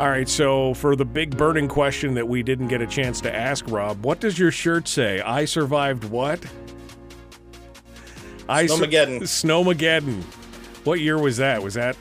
All right, so for the big burning question that we didn't get a chance to ask Robb, what does your shirt say? I survived what? I Snowmageddon. Su- Snowmageddon. What year was that? Was that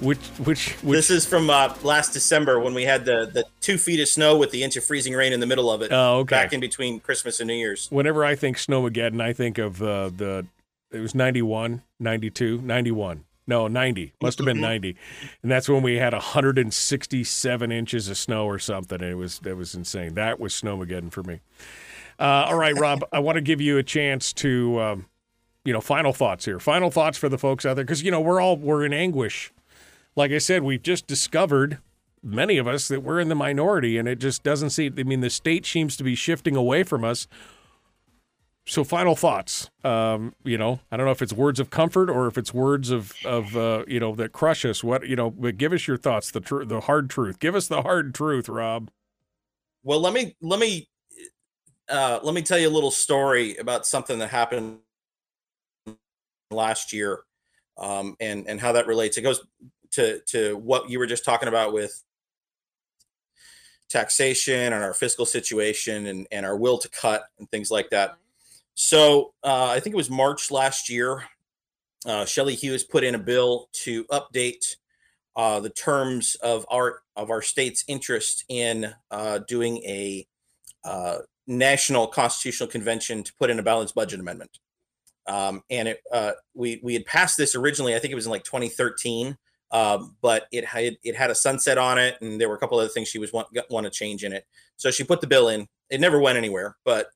which, which, which this is from uh, last December when we had the the two feet of snow with the inch of freezing rain in the middle of it. Oh, okay. Back in between Christmas and New Year's. Whenever I think Snowmageddon, I think of uh, the it was 91, 92, 91. No, 90. Must have been 90. And that's when we had 167 inches of snow or something. And it was that was insane. That was Snowmageddon for me. Uh, all right, Robb, I want to give you a chance to um, you know, final thoughts here. Final thoughts for the folks out there cuz you know, we're all we're in anguish like I said, we've just discovered many of us that we're in the minority, and it just doesn't seem. I mean, the state seems to be shifting away from us. So, final thoughts. Um, you know, I don't know if it's words of comfort or if it's words of of uh, you know that crush us. What you know, but give us your thoughts. The tr- the hard truth. Give us the hard truth, Robb. Well, let me let me uh, let me tell you a little story about something that happened last year, um, and and how that relates. It goes to to what you were just talking about with taxation and our fiscal situation and, and our will to cut and things like that. So uh, I think it was March last year. uh, Shelley Hughes put in a bill to update uh, the terms of our of our state's interest in uh, doing a uh, national constitutional convention to put in a balanced budget amendment. Um, and it uh, we we had passed this originally. I think it was in like 2013, um, but it had it had a sunset on it, and there were a couple other things she was want want to change in it. So she put the bill in. It never went anywhere, but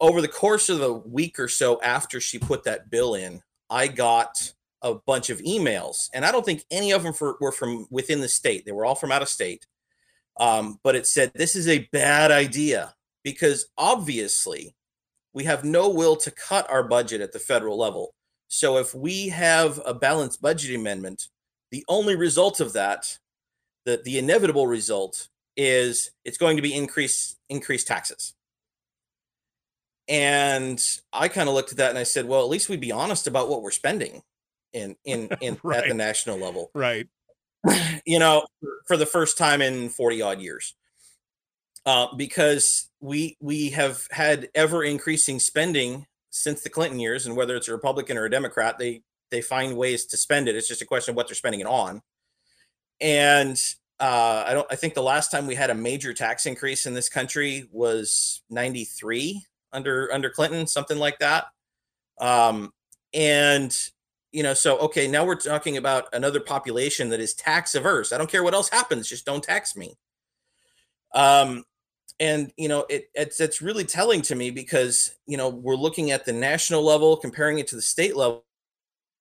over the course of the week or so after she put that bill in, I got a bunch of emails, and I don't think any of them for, were from within the state. They were all from out of state. Um, but it said this is a bad idea because obviously we have no will to cut our budget at the federal level. So if we have a balanced budget amendment, the only result of that, the, the inevitable result, is it's going to be increased increased taxes. And I kind of looked at that and I said, well, at least we'd be honest about what we're spending in in, in right. at the national level. Right. You know, for the first time in 40 odd years. Uh, because we we have had ever increasing spending since the Clinton years, and whether it's a Republican or a Democrat, they they find ways to spend it. It's just a question of what they're spending it on. And uh, I don't. I think the last time we had a major tax increase in this country was '93 under under Clinton, something like that. Um, and you know, so okay, now we're talking about another population that is tax averse. I don't care what else happens, just don't tax me. Um, and you know, it it's it's really telling to me because you know we're looking at the national level, comparing it to the state level,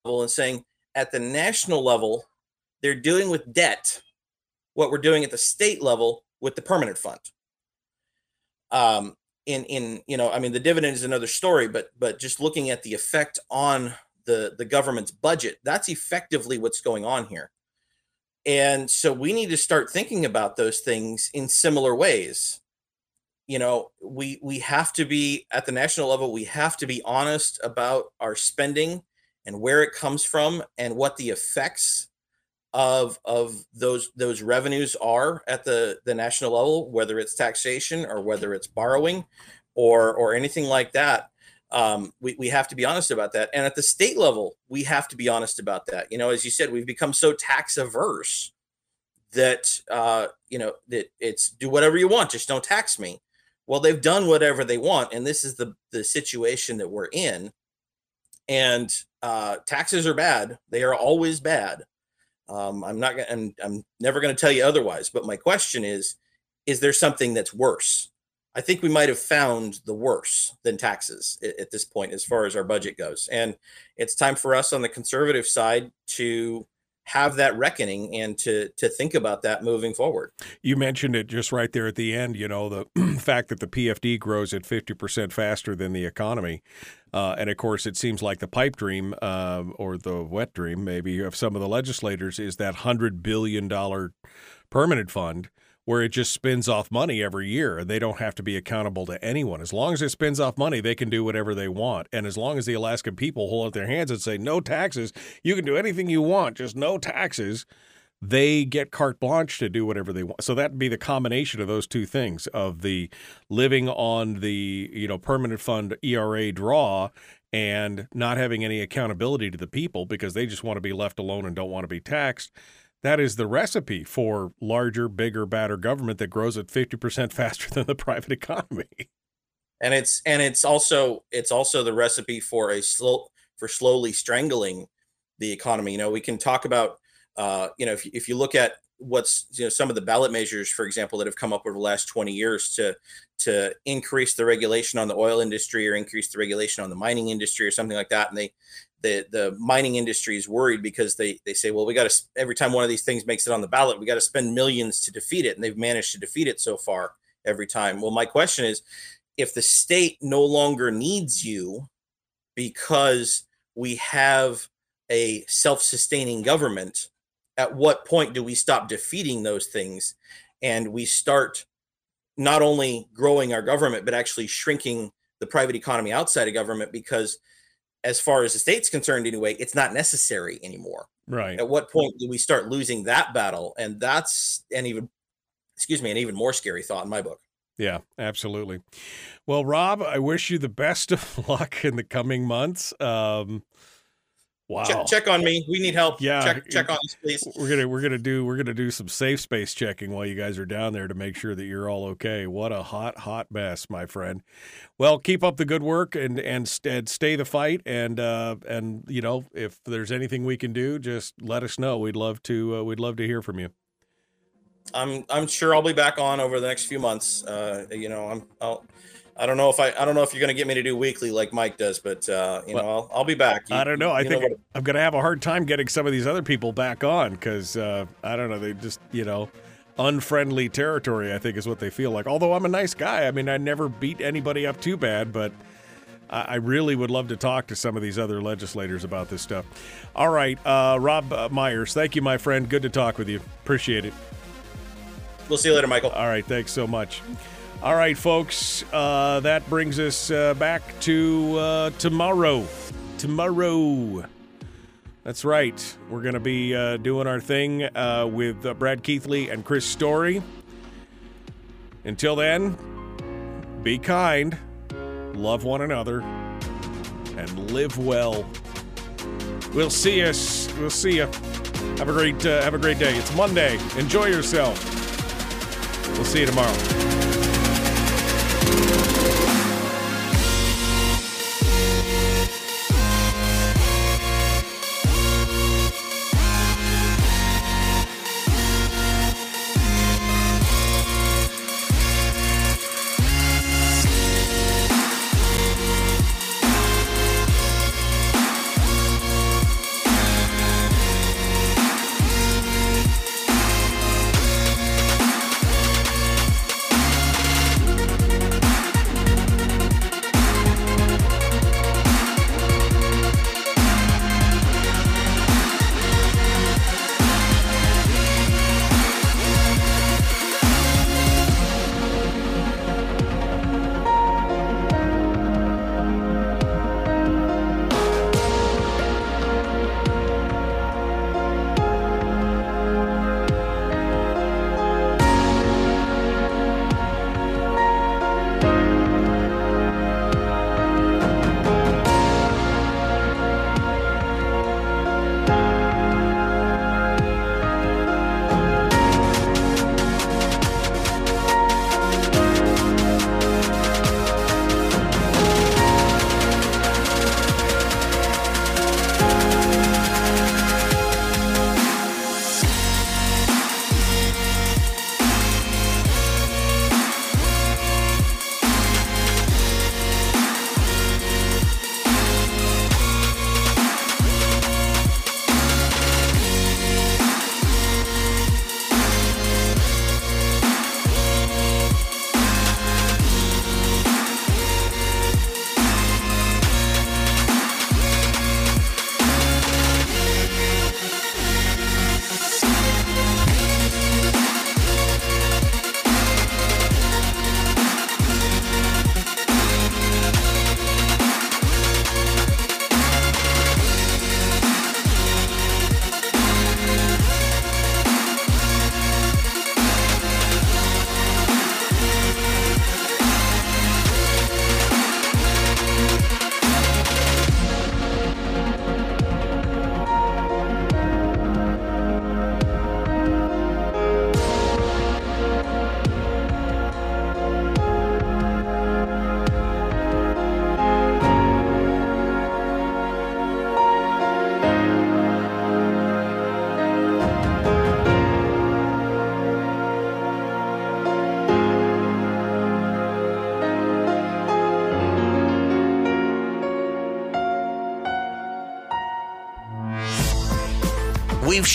and saying at the national level, they're doing with debt what we're doing at the state level with the permanent fund. Um, in in you know i mean the dividend is another story but but just looking at the effect on the the government's budget that's effectively what's going on here and so we need to start thinking about those things in similar ways you know we we have to be at the national level we have to be honest about our spending and where it comes from and what the effects of of those those revenues are at the the national level whether it's taxation or whether it's borrowing or or anything like that um, we, we have to be honest about that. And at the state level we have to be honest about that. You know as you said we've become so tax averse that uh, you know that it's do whatever you want just don't tax me. Well they've done whatever they want and this is the the situation that we're in and uh, taxes are bad they are always bad um, I'm not going. I'm, I'm never going to tell you otherwise. But my question is: Is there something that's worse? I think we might have found the worse than taxes at, at this point, as far as our budget goes. And it's time for us on the conservative side to have that reckoning and to to think about that moving forward. You mentioned it just right there at the end. You know the fact that the PFD grows at fifty percent faster than the economy, uh, and of course it seems like the pipe dream uh, or the wet dream maybe of some of the legislators is that hundred billion dollar permanent fund where it just spins off money every year and they don't have to be accountable to anyone. As long as it spins off money, they can do whatever they want. And as long as the Alaskan people hold up their hands and say, no taxes, you can do anything you want, just no taxes, they get carte blanche to do whatever they want. So that'd be the combination of those two things of the living on the, you know, permanent fund ERA draw and not having any accountability to the people because they just want to be left alone and don't want to be taxed that is the recipe for larger, bigger, badder government that grows at 50% faster than the private economy. And it's and it's also it's also the recipe for a slow for slowly strangling the economy. You know, we can talk about uh, you know, if, if you look at what's you know some of the ballot measures for example that have come up over the last 20 years to to increase the regulation on the oil industry or increase the regulation on the mining industry or something like that and they the the mining industry is worried because they they say well we got to every time one of these things makes it on the ballot we got to spend millions to defeat it and they've managed to defeat it so far every time. Well my question is if the state no longer needs you because we have a self-sustaining government at what point do we stop defeating those things and we start not only growing our government but actually shrinking the private economy outside of government? Because as far as the state's concerned anyway it's not necessary anymore. Right. At what point do we start losing that battle? And that's an even excuse me an even more scary thought in my book. Yeah absolutely. Well robb i wish you the best of luck in the coming months. Um, Wow. Check, check on me. We need help. Yeah, Check check on us, please. We're gonna we're gonna do we're gonna do some safe space checking while you guys are down there to make sure that you're all okay. What a hot hot mess, my friend. Well, keep up the good work and and, and stay the fight. And uh, and you know if there's anything we can do, just let us know. We'd love to uh, we'd love to hear from you. I'm I'm sure I'll be back on over the next few months. Uh, you know, I'm I'll I don't know if I I don't know if you're gonna get me to do weekly like Mike does, but uh, you know I'll I'll be back. You- I don't know. I think what- I'm going to have a hard time getting some of these other people back on because uh, I don't know. They just, you know, unfriendly territory, I think is what they feel like. Although I'm a nice guy. I mean, I never beat anybody up too bad, but I, I really would love to talk to some of these other legislators about this stuff. All right. Uh, Robb uh, Myers, thank you, my friend. Good to talk with you. Appreciate it. We'll see you later, Michael. All right. Thanks so much. All right, folks. Uh, that brings us uh, back to uh, tomorrow. Tomorrow. That's right. We're going to be uh, doing our thing uh, with uh, Brad Keithley and Chris Story. Until then, be kind, love one another, and live well. We'll see us. We'll see you. Have a great have a great day. It's Monday. Enjoy yourself. We'll see you tomorrow.